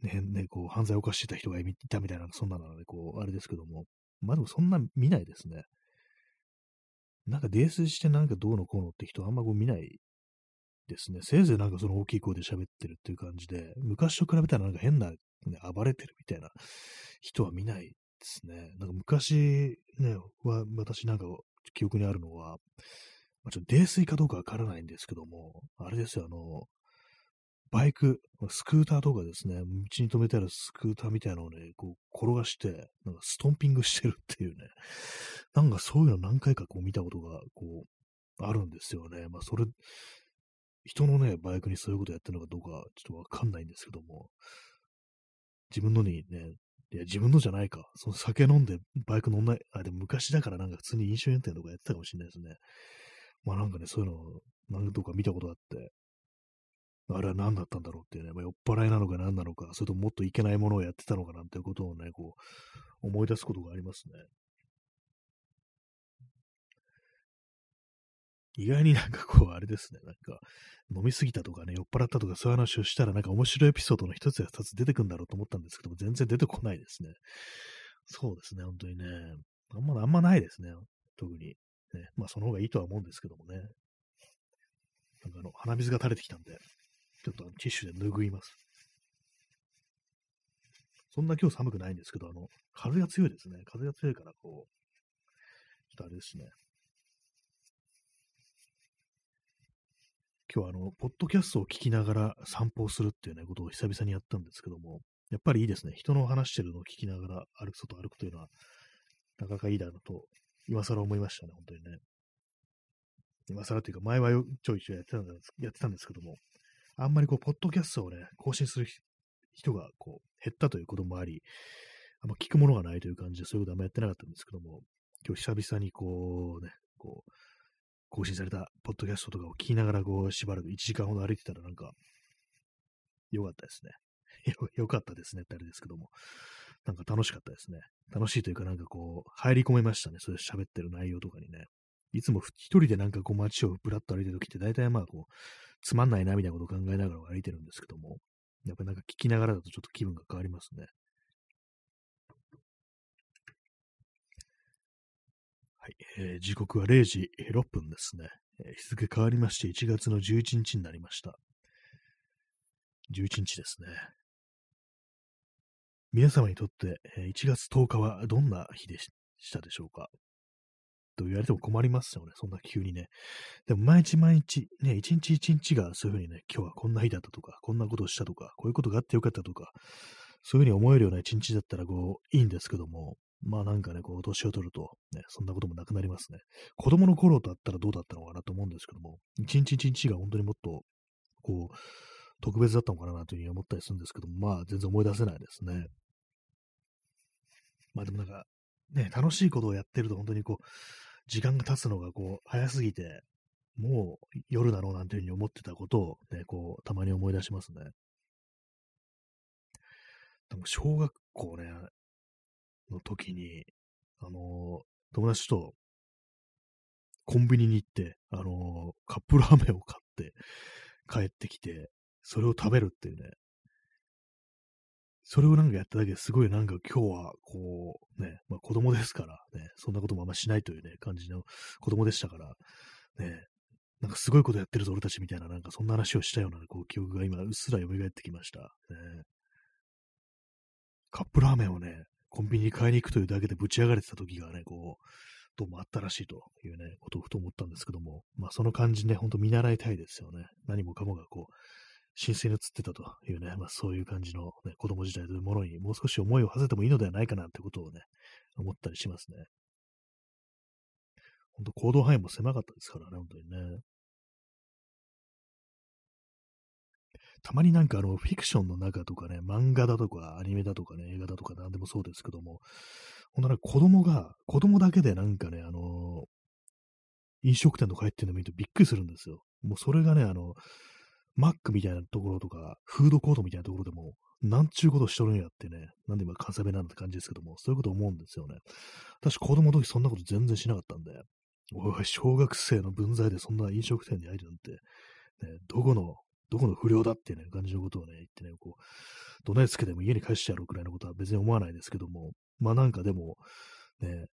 う、ね、ね、こう、犯罪を犯してた人がいたみたいな、そんなので、こう、あれですけども、まあでもそんな見ないですね。なんか泥酔してなんかどうのこうのって人あんまこう見ないですね。せいぜいなんかその大きい声で喋ってるっていう感じで、昔と比べたらなんか変な、ね、暴れてるみたいな人は見ないですね。なんか昔ね、は私なんか記憶にあるのは、まあ、ちょっと泥酔かどうかわからないんですけども、あれですよ、あの、バイク、スクーターとかですね、道に止めてあるスクーターみたいなのをね、こう転がして、なんかストンピングしてるっていうね、なんかそういうの何回かこう見たことが、こう、あるんですよね。まあそれ、人のね、バイクにそういうことやってるのかどうかちょっとわかんないんですけども、自分のにね、いや、自分のじゃないか。その酒飲んでバイク乗んない。あ、でも昔だからなんか普通に飲酒運転とかやってたかもしれないですね。まあなんかね、そういうのを何度か見たことがあって、あれは何だったんだろうっていうね、まあ、酔っ払いなのか何なのか、それとももっといけないものをやってたのかなんていうことをね、こう、思い出すことがありますね。意外になんかこう、あれですね、なんか、飲みすぎたとかね、酔っ払ったとかそういう話をしたら、なんか面白いエピソードの一つや二つ出てくるんだろうと思ったんですけども、全然出てこないですね。そうですね、本当にね。あんま、あんまないですね、特に。ね、まあ、その方がいいとは思うんですけどもね。なんかあの、鼻水が垂れてきたんで、ちょっとティッシュで拭います。そんな今日寒くないんですけど、あの、風が強いですね。風が強いから、こう、ちょっとあれですね。今日はあの、ポッドキャストを聞きながら散歩をするっていうね、ことを久々にやったんですけども、やっぱりいいですね。人の話してるのを聞きながら歩く、外歩くというのは、なかなかいいだろうと、今更思いましたね、本当にね。今更というか、前はちょいちょいやってたんですやってたんですけども、あんまりこう、ポッドキャストをね、更新する人がこう、減ったということもあり、あんま聞くものがないという感じで、そういうことあんまやってなかったんですけども、今日久々にこうね、こう、更新されたポッドキャストとかを聞きながら、こう、しばらく1時間ほど歩いてたらなんか、よかったですね。よ、よかったですねってあれですけども、なんか楽しかったですね。楽しいというかなんかこう、入り込めましたね。そういう喋ってる内容とかにね。いつも一人でなんかこう街をぶらっと歩いてるときって大体まあこう、つまんないなみたいなことを考えながら歩いてるんですけども、やっぱなんか聞きながらだとちょっと気分が変わりますね。はい、えー、時刻は0時6分ですね、え、日付変わりまして1月の11日になりました。11日ですね。皆様にとって、え1月10日はどんな日でしたでしょうか？と言われても困りますよね。そんな急にね。でも毎日毎日、ね、一日一日がそういうふうにね、今日はこんな日だったとか、こんなことをしたとか、こういうことがあってよかったとか、そういうふうに思えるような一日だったらこう、いいんですけども、まあなんかね、こう、年を取ると、ね、そんなこともなくなりますね。子供の頃だったらどうだったのかなと思うんですけども、一日一日が本当にもっと、こう、特別だったのかなというふうに思ったりするんですけども、まあ全然思い出せないですね。まあでもなんか、ね、楽しいことをやってると本当にこう、時間が経つのがこう、早すぎて、もう夜だろうなんていうふうに思ってたことをね、こう、たまに思い出しますね。でも小学校ね、の時に、あの友達とコンビニに行って、あのカップラーメンを買って帰ってきて、それを食べるっていうね、それをなんかやっただけですごいなんか今日はこうね、まあ子供ですからね、そんなこともあんましないというね、感じの子供でしたから、ね、なんかすごいことやってるぞ俺たちみたいな、なんかそんな話をしたような、こう記憶が今うっすら蘇ってきました。ね、カップラーメンをね、コンビニに買いに行くというだけでぶち上がれてた時がね、こう、どうもあったらしいというね、ことをふと思ったんですけども、まあその感じね、ほんと見習いたいですよね。何もかもがこう、新鮮に映ってたというね、まあそういう感じの、ね、子供時代というものにもう少し思いを馳せてもいいのではないかなってことをね、思ったりしますね。本当行動範囲も狭かったですからね、本当にね。たまになんかあの、フィクションの中とかね、漫画だとか、アニメだとかね、映画だとかなんでもそうですけども、ほんとね、子供が、子供だけでなんかね、あの飲食店とか入ってるの見るとびっくりするんですよ。もうそれがね、あの、マックみたいなところとか、フードコートみたいなところでも、なんちゅうことしとるんやってね、なんで今関西弁なんて感じですけども、そういうこと思うんですよね。私子供の時そんなこと全然しなかったんで、おい、小学生の分際でそんな飲食店に入るなんて、ね、どこの、どこの不良だってね、感じのことをね、言ってね、こう、どないつけても家に帰してやろうくらいのことは別に思わないですけども、まあなんかでも、ね、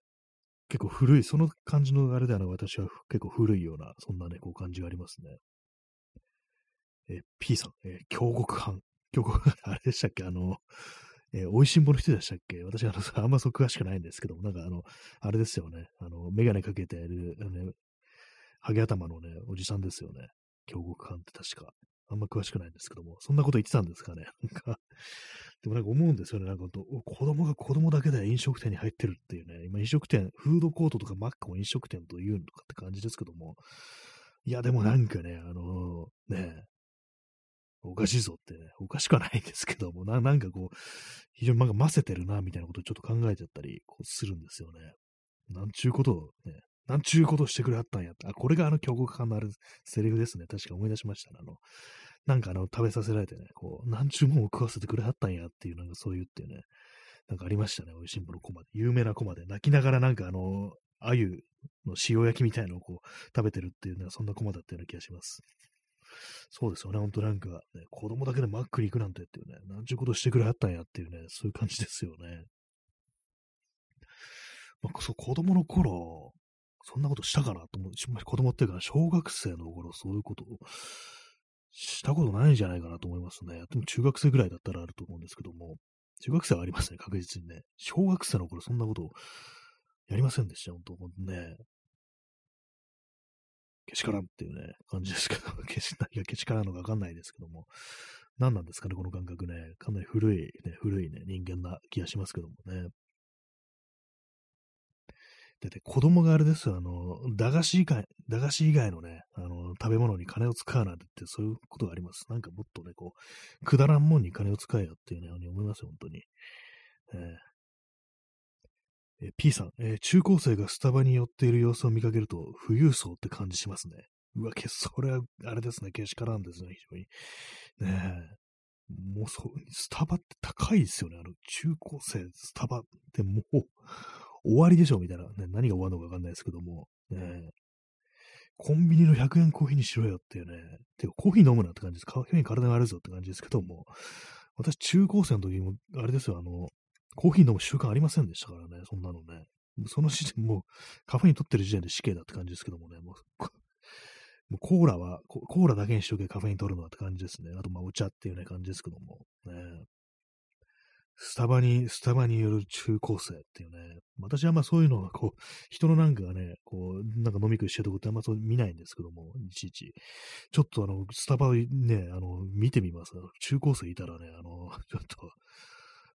結構古い、その感じのあれではなく、私は結構古いような、そんなね、こう感じがありますね。え、P さん、え、京極藩。京極藩、あれでしたっけ？あの、えー、美味しんぼの人でしたっけ？私あの、あんまそう詳しくないんですけども、なんかあの、あれですよね。あの、メガネかけてる、ね、ハゲ頭のね、おじさんですよね。京極藩って確か。あんま詳しくないんですけども、そんなこと言ってたんですかね。なんか、でもなんか思うんですよね。なんか子供が子供だけで飲食店に入ってるっていうね、今飲食店、フードコートとかマックも飲食店というのかって感じですけども、いや、でもなんかね、あのー、ね、おかしいぞってね、おかしくはないんですけども、なんかこう、非常になんか混ぜてるな、みたいなことをちょっと考えちゃったりこうするんですよね。なんちゅうことをね、なんちゅうことしてくれはったんやってあ、これがあの京極感のあるセリフですね。確か思い出しましたね。あの、なんかあの、食べさせられてね、こう、なんちゅうもんを食わせてくれはったんやっていう、なんかそういうってね、なんかありましたね。美味しんぼのコマで。有名なコマで。泣きながらなんかあの、鮎の塩焼きみたいのをこう、食べてるっていう、ね、そんなコマだったような気がします。そうですよね。ほんとなんか、ね、子供だけでマックに行くなんてっていうね、なんちゅうことしてくれはったんやっていうね、そういう感じですよね。まあ、そう、子供の頃、そんなことしたかなと思う。子供っていうか、小学生の頃、そういうことをしたことないんじゃないかなと思いますね。でも中学生ぐらいだったらあると思うんですけども、中学生はありますね、確実にね。小学生の頃、そんなことをやりませんでした、本当ね。けしからんっていうね、感じですけど、けし、何がけしからんのかわかんないですけども、何なんですかね、この感覚ね。かなり古い、ね、古いね、人間な気がしますけどもね。で、子供があれですよ、あの、駄菓子以外、駄菓子以外のね、あの、食べ物に金を使うなんてって、そういうことがあります。なんかもっとね、こう、くだらんもんに金を使えよっていうね、思いますよ、本当に。えー、え P さん、えー、中高生がスタバに寄っている様子を見かけると、富裕層って感じしますね。うわ、けそれは、あれですね、けしからんですね、非常に。ねえ。もうそう、スタバって高いですよね。あの、中高生、スタバってもう、終わりでしょみたいな、ね、何が終わるのかわかんないですけども、ね、コンビニの100円コーヒーにしろよっていうね、てかコーヒー飲むなって感じです。カフェイン体が悪いぞって感じですけども、私中高生の時も、あれですよ、あの、コーヒー飲む習慣ありませんでしたからね、そんなのね。その時点、もう、カフェイン取ってる時点で死刑だって感じですけどもね、もう、もうコーラはコ、コーラだけにしとけカフェイン取るのはって感じですね。あと、まあ、お茶っていうね、感じですけども。ね、スタバに、スタバによる中高生っていうね、私はまあそういうのは、こう、人のなんかがね、こう、なんか飲み食いしてるとこってあんまそう見ないんですけども、いちいち。ちょっとあの、スタバね、あの、見てみます。中高生いたらね、あの、ちょっと、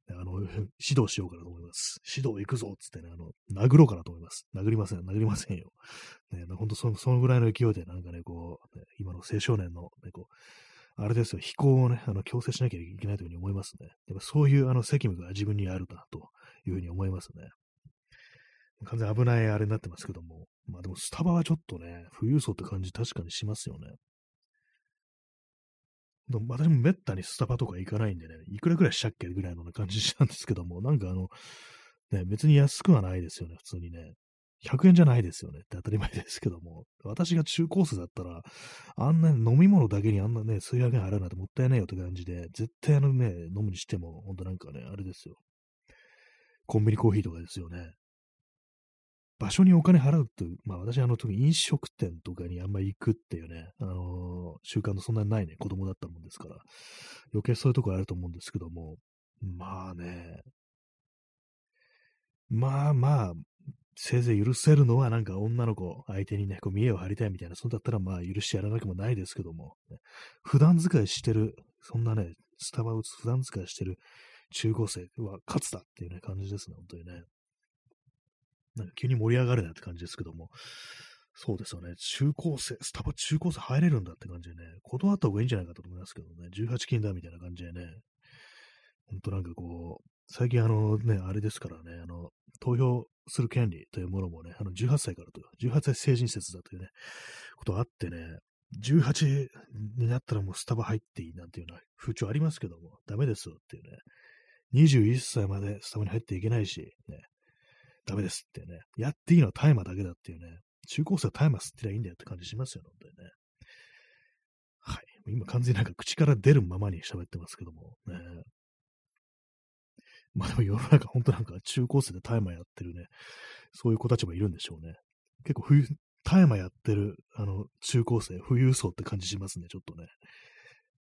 あの、指導しようかなと思います。指導行くぞっつってね、あの、殴ろうかなと思います。殴りません、殴りませんよ。ね、ほんとその、そのぐらいの勢いで、なんかね、こう、ね、今の青少年の、ね、こう、あれですよ、飛行をね、あの、強制しなきゃいけないというふうに思いますね。やっぱそういう、あの、責務が自分にあるな、というふうに思いますね。完全危ないあれになってますけども。まあでも、スタバはちょっとね、富裕層って感じ確かにしますよね。でも私もめったにスタバとか行かないんでね、いくらくらいしたっけぐらいの感じしたんですけども、なんかあの、ね、別に安くはないですよね、普通にね。100円じゃないですよね。って当たり前ですけども、私が中高生だったら、あんな飲み物だけにあんなね、数百円払うなんてもったいないよって感じで、絶対あのね、飲むにしても、ほんとなんかね、あれですよ。コンビニコーヒーとかですよね。場所にお金払うと、まあ私あの特に飲食店とかにあんまり行くっていうね、あのー、習慣のそんなにないね、子供だったもんですから、余計そういうとこあると思うんですけども、まあね、まあまあ、せいぜい許せるのはなんか女の子相手にね、こう見栄を張りたいみたいな、そうだったらまあ許してやらなくもないですけども、ね、普段使いしてる、そんなね、スタバを普段使いしてる中高生は勝つだっていうね、感じですね、本当にね。なんか急に盛り上がるなって感じですけども、そうですよね。中高生、スタバ中高生入れるんだって感じでね、断った方がいいんじゃないかと思いますけどね、18金だみたいな感じでね、ほんとなんかこう、最近あのね、あれですからね、あの、投票する権利というものもね、あの18歳からと、18歳成人説だというね、ことあってね、18になったらもうスタバ入っていいなんていうような風潮ありますけども、ダメですよっていうね、21歳までスタバに入っていけないし、ね、ダメですってね、やっていいのは大麻だけだっていうね、中高生は大麻吸ってりゃいいんだよって感じしますよね、本当にね。はい。今完全になんか口から出るままに喋ってますけども、ね、まあでも世の中本当なんか中高生で大麻やってるね、そういう子たちもいるんでしょうね。結構冬、大麻やってる、あの、中高生、富裕層って感じしますね、ちょっとね。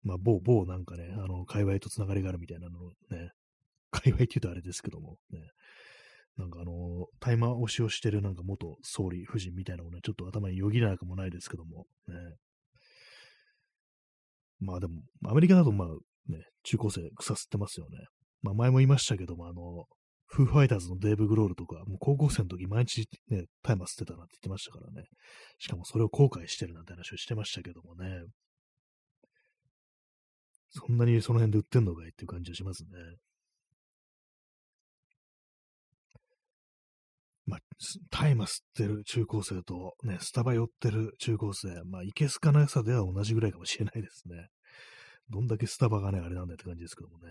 まあ、某、某なんかね、あの、界隈とつながりがあるみたいなのね、界隈って言うとあれですけども、ね、なんかあの、大麻推しをしてるなんか元総理夫人みたいなのをね、ちょっと頭によぎらなくもないですけども、ね。まあでも、アメリカだとまあね、中高生草吸ってますよね。まあ前も言いましたけども、あの、フーファイターズのデーブ・グロールとか、もう高校生の時毎日ね、タイマー吸ってたなんて言ってましたからね。しかもそれを後悔してるなんて話をしてましたけどもね。そんなにその辺で売ってんのかいっていう感じがしますね。まあ、タイマ吸ってる中高生とね、スタバ寄ってる中高生、まあ、いけすかなさでは同じぐらいかもしれないですね。どんだけスタバがね、あれなんだって感じですけどもね。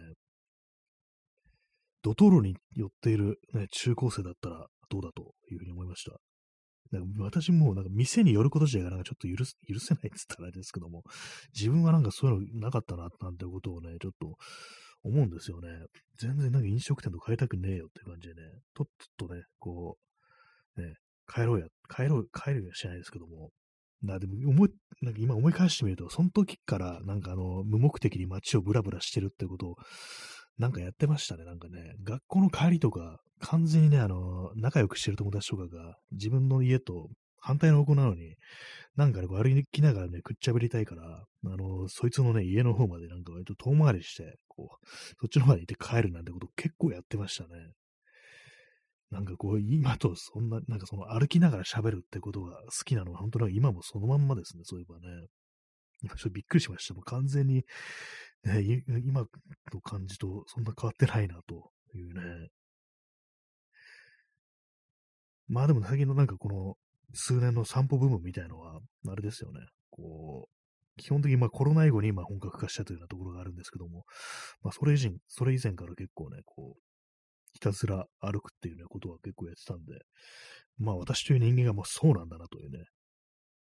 ドトールに寄っている、ね、中高生だったらどうだというふうに思いました。なんか私もなんか店に寄ること自体がなんかちょっと許許せないって言ったらあれですけども、自分はなんかそういうのなかったな、なんてことをね、ちょっと思うんですよね。全然なんか飲食店と変えたくねえよって感じでね、とっとね、こう、ね、帰ろうや、帰ろう、帰るようしないですけども、な、でも思い、なんか今思い返してみると、その時からなんかあの、無目的に街をブラブラしてるってことを、なんかやってましたね。なんかね、学校の帰りとか、完全にね、あの、仲良くしてる友達とかが、自分の家と反対の方向なのに、なんかね、こう歩きながらね、くっちゃべりたいから、あの、そいつのね、家の方までなんか割と遠回りして、こう、そっちの方まで行って帰るなんてこと結構やってましたね。なんかこう、今とそんな、なんかその歩きながら喋るってことが好きなのは、本当なんか今もそのまんまですね、そういえばね。ちょっとびっくりしました。もう完全に、ね、今の感じとそんな変わってないなというね。まあでも最近のなんかこの数年の散歩ブームみたいのは、あれですよね。こう、基本的にまコロナ以後に今本格化したというようなところがあるんですけども、まあそれ以前、それ以前から結構ね、こう、ひたすら歩くっていうね、ことは結構やってたんで、まあ私という人間がもうそうなんだなというね、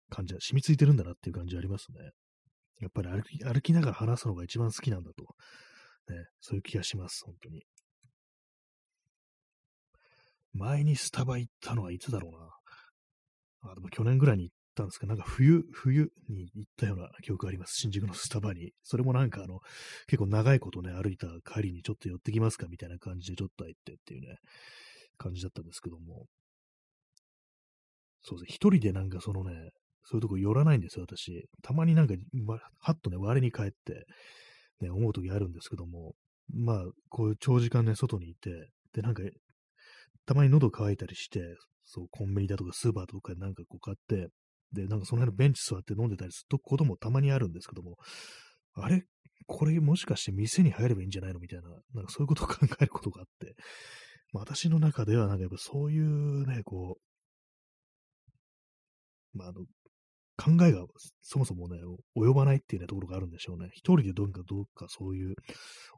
感じは染みついてるんだなっていう感じありますね。やっぱり歩き歩きながら話すのが一番好きなんだと、ね、そういう気がします、本当に。前にスタバ行ったのはいつだろうな。あ、でも去年ぐらいに行ったんですけど、なんか冬、冬に行ったような記憶があります。新宿のスタバに。それもなんかあの、結構長いことね、歩いた帰りにちょっと寄ってきますかみたいな感じでちょっと入ってっていうね、感じだったんですけども。そうですね、一人でなんかそのね、そういうとこ寄らないんですよ、私。たまになんか、まはっとね、我に返って、ね、思う時あるんですけども、まあ、こういう長時間ね、外にいて、で、なんか、たまに喉乾いたりして、そう、コンビニだとかスーパーとかなんかこう買って、で、なんかその辺のベンチ座って飲んでたりすることもたまにあるんですけども、あれ？これもしかして店に入ればいいんじゃないの？みたいな、なんかそういうことを考えることがあって、まあ、私の中ではなんかやっぱそういうね、こう、まあ、あの、考えがそもそもね、及ばないっていうね、ところがあるんでしょうね。一人でどうにかどうかそういう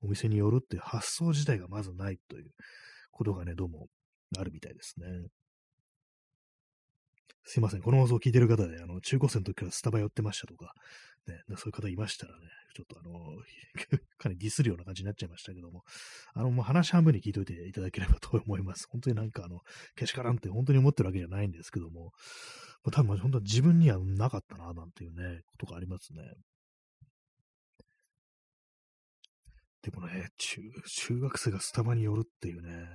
お店によるっていう発想自体がまずないということがね、どうもあるみたいですね。すいません。この放送を聞いてる方で、あの、中高生の時からスタバ寄ってましたとか、ね、そういう方いましたらね、ちょっとあの、かなりディスるような感じになっちゃいましたけども、あの、もう話半分に聞いといていただければと思います。本当になんかあの、けしからんって本当に思ってるわけじゃないんですけども、まあ、多分本当は自分にはなかったな、なんていうね、ことがありますね。でもね、中、中学生がスタバに寄るっていうね、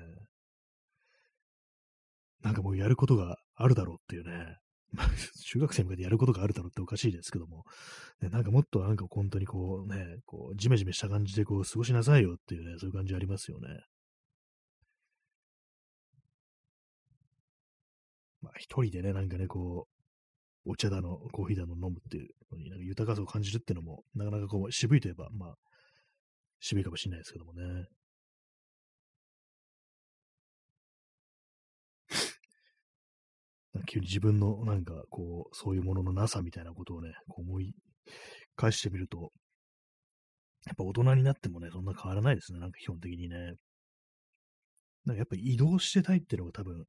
なんかもうやることがあるだろうっていうね、中学生に向けてやることがあるだろうっておかしいですけども、ね、なんかもっとなんか本当にこうね、こう、じめじめした感じでこう、過ごしなさいよっていうね、そういう感じありますよね。まあ一人でね、なんかね、こう、お茶だの、コーヒーだの飲むっていうのに、なんか豊かさを感じるっていうのも、なかなかこう、渋いといえば、まあ、渋いかもしれないですけどもね。急に自分のなんかこう、そういうもののなさみたいなことをね、こう思い返してみると、やっぱ大人になってもね、そんな変わらないですね、なんか基本的にね。なんかやっぱ移動してたいっていうのが多分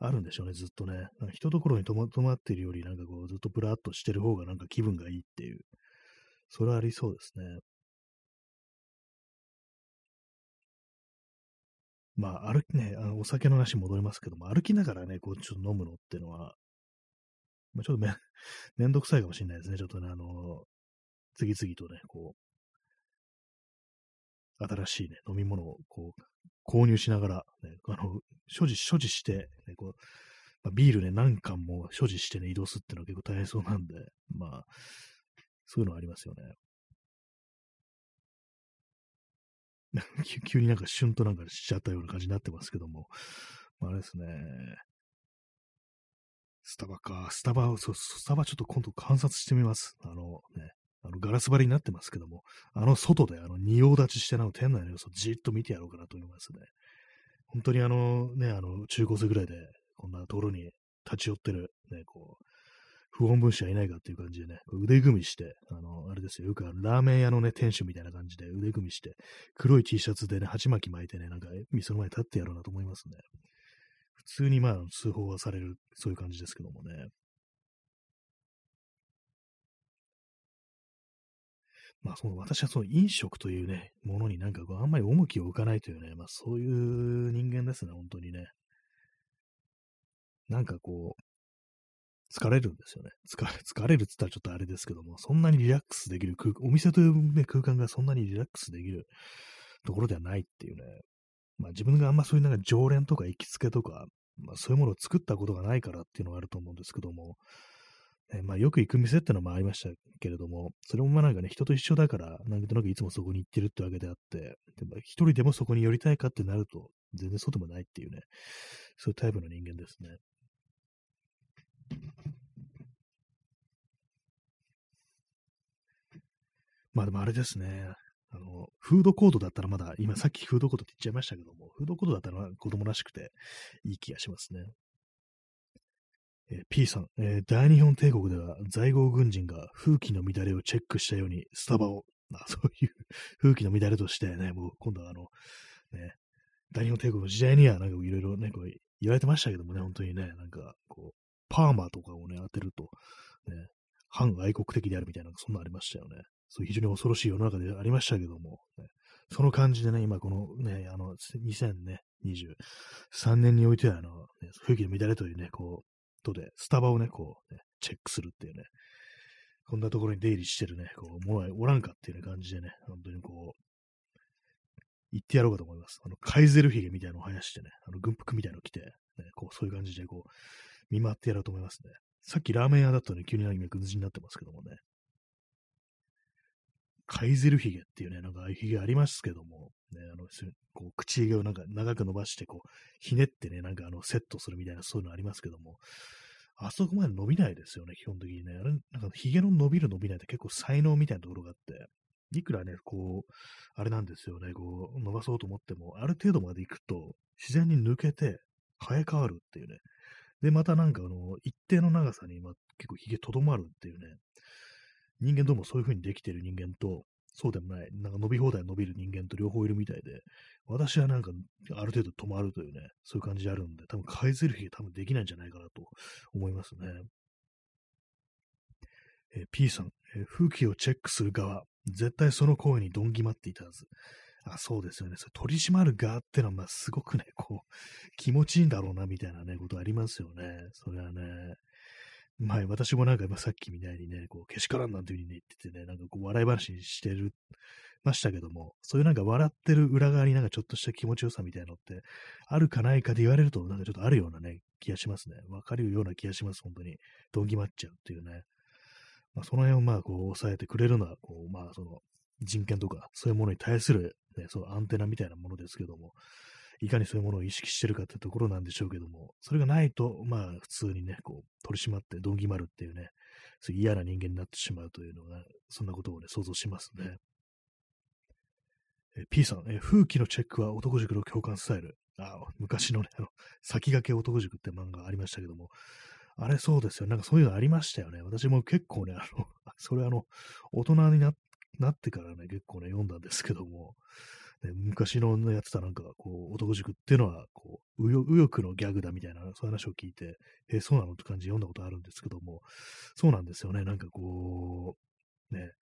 あるんでしょうね、ずっとね。なんか一ところに止ま止まってるより、なんかこう、ずっとブラーっとしてる方がなんか気分がいいっていう、それはありそうですね。まあ、歩きね、あのお酒の話戻りますけども、歩きながらね、こう、ちょっと飲むのっていうのは、まあ、ちょっとめ、めんどくさいかもしれないですね。ちょっとね、あの、次々とね、こう、新しいね、飲み物を、こう、購入しながら、ね、あの、所持、所持して、ね、こう、まあ、ビールね、何缶も所持してね、移動するっていうのは結構大変そうなんで、まあ、そういうのはありますよね。急になんかシュンとなんかしちゃったような感じになってますけども、まあ、あれですね。スタバか。スタバ、そう、スタバちょっと今度観察してみます。あのね、あのガラス張りになってますけども、あの外であの仁王立ちしてなの店内の様子をじっと見てやろうかなと思いますね。本当にあのね、あの中高生ぐらいでこんなところに立ち寄ってる、ね、こう、不穏分子はいないかっていう感じでね、腕組みして、あの、あれですよ、よくラーメン屋のね、店主みたいな感じで腕組みして、黒い T シャツでね、鉢巻き巻いてね、なんか店の前に立ってやろうなと思いますね。普通にまあ、通報はされる、そういう感じですけどもね。まあ、その私はその飲食というね、ものになんかこう、あんまり重きを置かないというね、まあそういう人間ですね、本当にね。なんかこう、疲れるんですよね。疲れ、疲れるって言ったらちょっとあれですけども、そんなにリラックスできる空、お店という、ね、空間がそんなにリラックスできるところではないっていうね。まあ自分があんまそういうなんか常連とか行きつけとか、まあそういうものを作ったことがないからっていうのがあると思うんですけども、えまあよく行く店ってのもありましたけれども、それもまあなんかね、人と一緒だから、なんとなくいつもそこに行ってるってわけであって、でも一人でもそこに寄りたいかってなると、全然そうでもないっていうね、そういうタイプの人間ですね。まあでもあれですね。あの、フードコートだったらまだ、今さっきフードコートって言っちゃいましたけども、フードコートだったら子供らしくていい気がしますね。えー、P さん、えー、大日本帝国では在郷軍人が風紀の乱れをチェックしたようにスタバを、あ そういう風紀の乱れとしてね、もう今度はあの、ね、大日本帝国の時代にはなんかいろいろね、こう言われてましたけどもね、本当にね、なんかこう、パーマとかをね、当てると、ね、反愛国的であるみたいな、そんなありましたよね。そう非常に恐ろしい世の中でありましたけども、ね、その感じでね、今このね、あの、2023年においては、あの、ね、風紀の乱れというね、こう、とで、スタバをね、こう、ね、チェックするっていうね、こんなところに出入りしてるね、こう、ものはおらんかっていう、ね、感じでね、本当にこう、言ってやろうかと思います。あの、カイゼルヒゲみたいなのを生やしてね、あの、軍服みたいなの着て、ね、こう、そういう感じで、こう、見回ってやろうと思いますね。さっきラーメン屋だったのに急に今軍人になってますけどもね。カイゼルヒゲっていうね、なんかヒゲありますけども、ね、あの、こう、口ひげをなんか長く伸ばして、こう、ひねってね、なんかあの、セットするみたいな、そういうのありますけども、あそこまで伸びないですよね、基本的にね。あれ、なんか、ヒゲの伸びる伸びないって結構才能みたいなところがあって、いくらね、こう、あれなんですよね、こう、伸ばそうと思っても、ある程度まで行くと、自然に抜けて、生え変わるっていうね。で、またなんかあの、一定の長さに、ま、結構髭とどまるっていうね。人間どうもそういう風にできてる人間と、そうでもない、なんか伸び放題伸びる人間と両方いるみたいで、私はなんかある程度止まるというね、そういう感じであるんで、多分改ぜる日多分できないんじゃないかなと思いますね。えー、P さん、えー、風紀をチェックする側、絶対その行為にどんぎまっていたはず。あ、そうですよね。それ取り締まる側ってのは、まあ、すごくね、こう、気持ちいいんだろうな、みたいなね、ことありますよね。それはね。まあ、私もなんか、さっきみたいにね、こう、けしからんなんていう風に、ね、言っててね、なんかこう、笑い話にしてる、ましたけども、そういうなんか笑ってる裏側になんかちょっとした気持ちよさみたいなのって、あるかないかで言われると、なんかちょっとあるようなね、気がしますね。わかるような気がします、本当に。どんぎまっちゃうっていうね。まあ、その辺をまあ、こう、抑えてくれるのは、こう、まあ、その、人権とか、そういうものに対する、ね、そうアンテナみたいなものですけども、いかにそういうものを意識してるかってところなんでしょうけども、それがないと、まあ、普通にね、こう、取り締まってどんぎまるっていうね、そういう嫌な人間になってしまうというのが、そんなことをね、想像しますね。え P さん、え風紀のチェックは男塾の共感スタイル。あ昔のね、あの、先駆け男塾って漫画ありましたけども、あれそうですよ。なんかそういうのありましたよね。私も結構ね、あの、それあの、大人にななってからね、結構ね、読んだんですけども、ね、昔のやってたなんか、こう、男塾っていうのは、こう、右翼のギャグだみたいな、そういう話を聞いて、えそうなのって感じで読んだことあるんですけども、そうなんですよね。なんかこう、ね、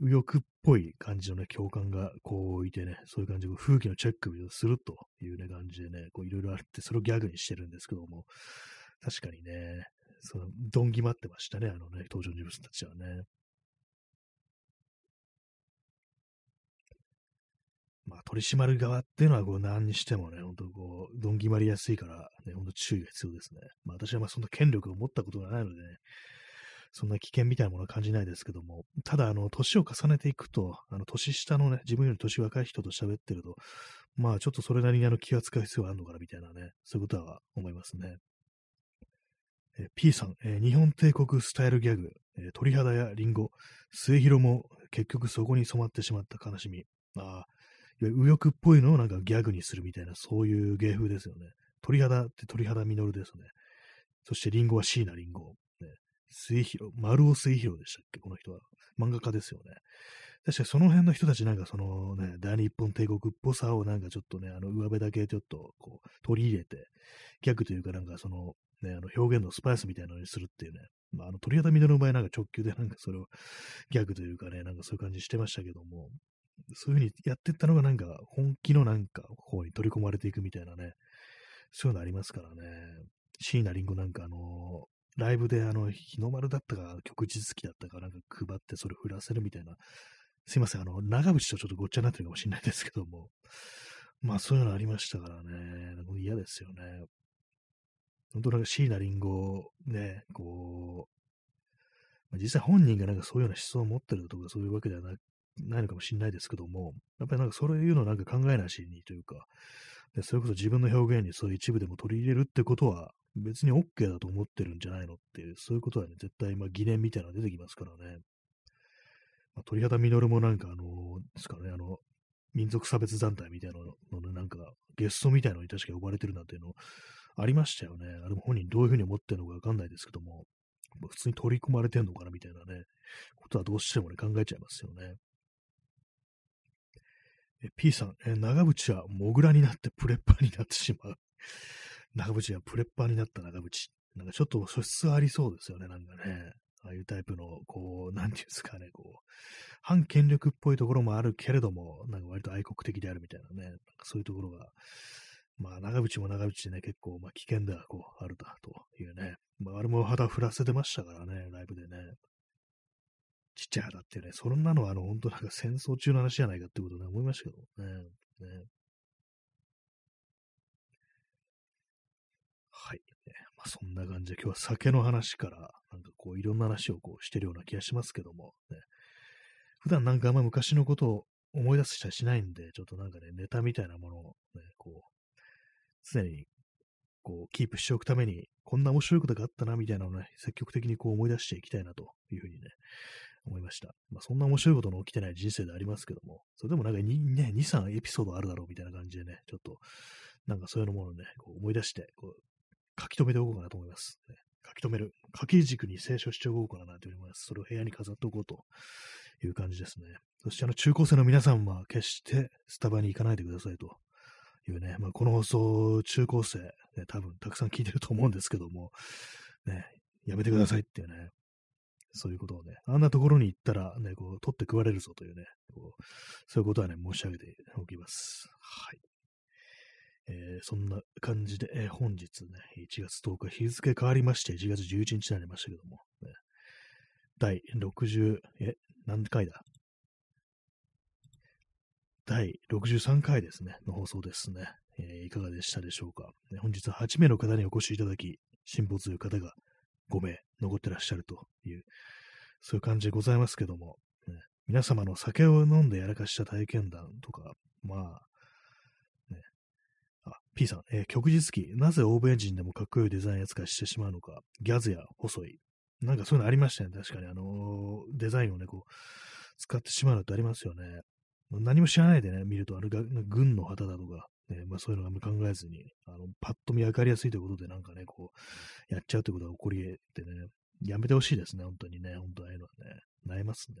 右翼っぽい感じのね、共感がこういてね、そういう感じで風紀のチェックをするというね、感じでね、こういろいろあって、それをギャグにしてるんですけども、確かにね、その、どんぎまってましたね、あのね、登場人物たちはね。まあ、取り締まる側っていうのは、こう、何にしてもね、本当こう、どんぎまりやすいから、ね、本当注意が必要ですね。まあ、私はまあ、そんな権力を持ったことがないのでね、そんな危険みたいなものは感じないですけども、ただ、あの、年を重ねていくと、あの、年下のね、自分より年若い人と喋ってると、まあ、ちょっとそれなりにあの気が使う必要があるのかな、みたいなね、そういうことは思いますね。え、P さん、え、日本帝国スタイルギャグ、え、鳥肌やリンゴ、末広も結局そこに染まってしまった悲しみ。ああ、で右翼っぽいのをなんかギャグにするみたいな、そういう芸風ですよね。鳥肌って鳥肌実るですね。そしてリンゴは椎名林檎。末広、丸尾末広でしたっけ？この人は。漫画家ですよね。確かにその辺の人たちなんかそのね、大日本帝国っぽさをなんかちょっとね、あの上辺だけちょっとこう取り入れて、逆というかなんかそのね、あの表現のスパイスみたいなのにするっていうね。まあ、あの鳥肌みの場合なんか直球でなんかそれをギャグというかね、なんかそういう感じしてましたけども、そういうふうにやってったのがなんか本気のなんか方に取り込まれていくみたいなね、そういうのありますからね。椎名林檎なんかあのライブであの、日の丸だったか、旭日月だったかなんか配ってそれ振らせるみたいな。すいません、あの、長渕とちょっとごっちゃになってるかもしれないですけども。まあそういうのありましたからね。嫌ですよね。本当なんか椎名林檎、ね、こう、実際本人がなんかそういうような思想を持ってるとかそういうわけではなないのかもしれないですけども、やっぱりなんかそういうのなんか考えなしにというか、でそれこそ自分の表現にそういう一部でも取り入れるってことは、別に OK だと思ってるんじゃないのっていう、そういうことはね、絶対、ま、疑念みたいなのが出てきますからね。まあ、鳥肌実もなんか、あのですからね、あの、民族差別団体みたいなのの、なんか、ゲストみたいなのに確か呼ばれてるなんていうのありましたよね。あれも本人どういうふうに思ってるのかわかんないですけども、普通に取り込まれてんのかなみたいなね、ことはどうしてもね、考えちゃいますよね。え P さん、え長渕はモグラになってプレッパーになってしまう。長渕がプレッパーになった長渕。なんかちょっと素質ありそうですよね、なんかね。ああいうタイプの、こう、なんていうんですかね、こう、反権力っぽいところもあるけれども、なんか割と愛国的であるみたいなね、なんかそういうところが、まあ、長渕も長渕でね、結構、まあ、危険では、こう、あるだ、というね。まあ、あれも肌振らせてましたからね、ライブでね。ちっちゃい肌ってね、そんなのは、あの、本当なんか戦争中の話じゃないかってことね、思いましたけどね。ねはい。まあ、そんな感じで、今日は酒の話から、なんかこう、いろんな話をこうしてるような気がしますけども、ね。普段なんかあんま昔のことを思い出したりしないんで、ちょっとなんかね、ネタみたいなものをね、こう、常に、こう、キープしておくために、こんな面白いことがあったな、みたいなのをね、積極的にこう思い出していきたいな、というふうにね、思いました。まあ、そんな面白いことの起きてない人生でありますけども、それでもなんか2、ね、2、3エピソードあるだろうみたいな感じでね、ちょっと、なんかそういうものね、こう思い出して、こう、書き留めておこうかなと思います。ね、書き留める。書き軸に清書しておこうかなと思います。それを部屋に飾っておこうという感じですね。そしてあの中高生の皆さんは決してスタバに行かないでくださいというね、まあ、この放送、中高生、ね、多分たくさん聞いてると思うんですけども、ね、やめてくださいっていうね、そういうことをね、あんなところに行ったらね、こう、取って食われるぞというね、こうそういうことはね、申し上げておきます。はい。えー、そんな感じで、えー、本日ね、1月10日、日付変わりまして、1月11日になりましたけども、ね、第60、え、何回だ？第63回ですね、の放送ですね。えー、いかがでしたでしょうか、本日は8名の方にお越しいただき、辛抱という方が5名残ってらっしゃるという、そういう感じでございますけども、ね、皆様の酒を飲んでやらかした体験談とか、まあ、ねあ、P さん、えー、旭日記、なぜ欧米人でもかっこいいデザイン扱いしてしまうのか、ギャズや細い。なんかそういうのありましたね。確かに、あのー、デザインをね、こう、使ってしまうのってありますよね。何も知らないでね、見ると、あの、軍の旗だとか、ね、まあそういうのあんま考えずに、あの、パッと見分かりやすいということで、なんかね、こう、やっちゃうということが起こり得てね、やめてほしいですね、本当にね、本当ああいうのはね、悩えますね。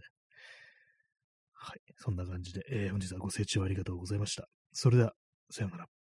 はい。そんな感じで、えー、本日はご清聴ありがとうございました。それでは、さようなら。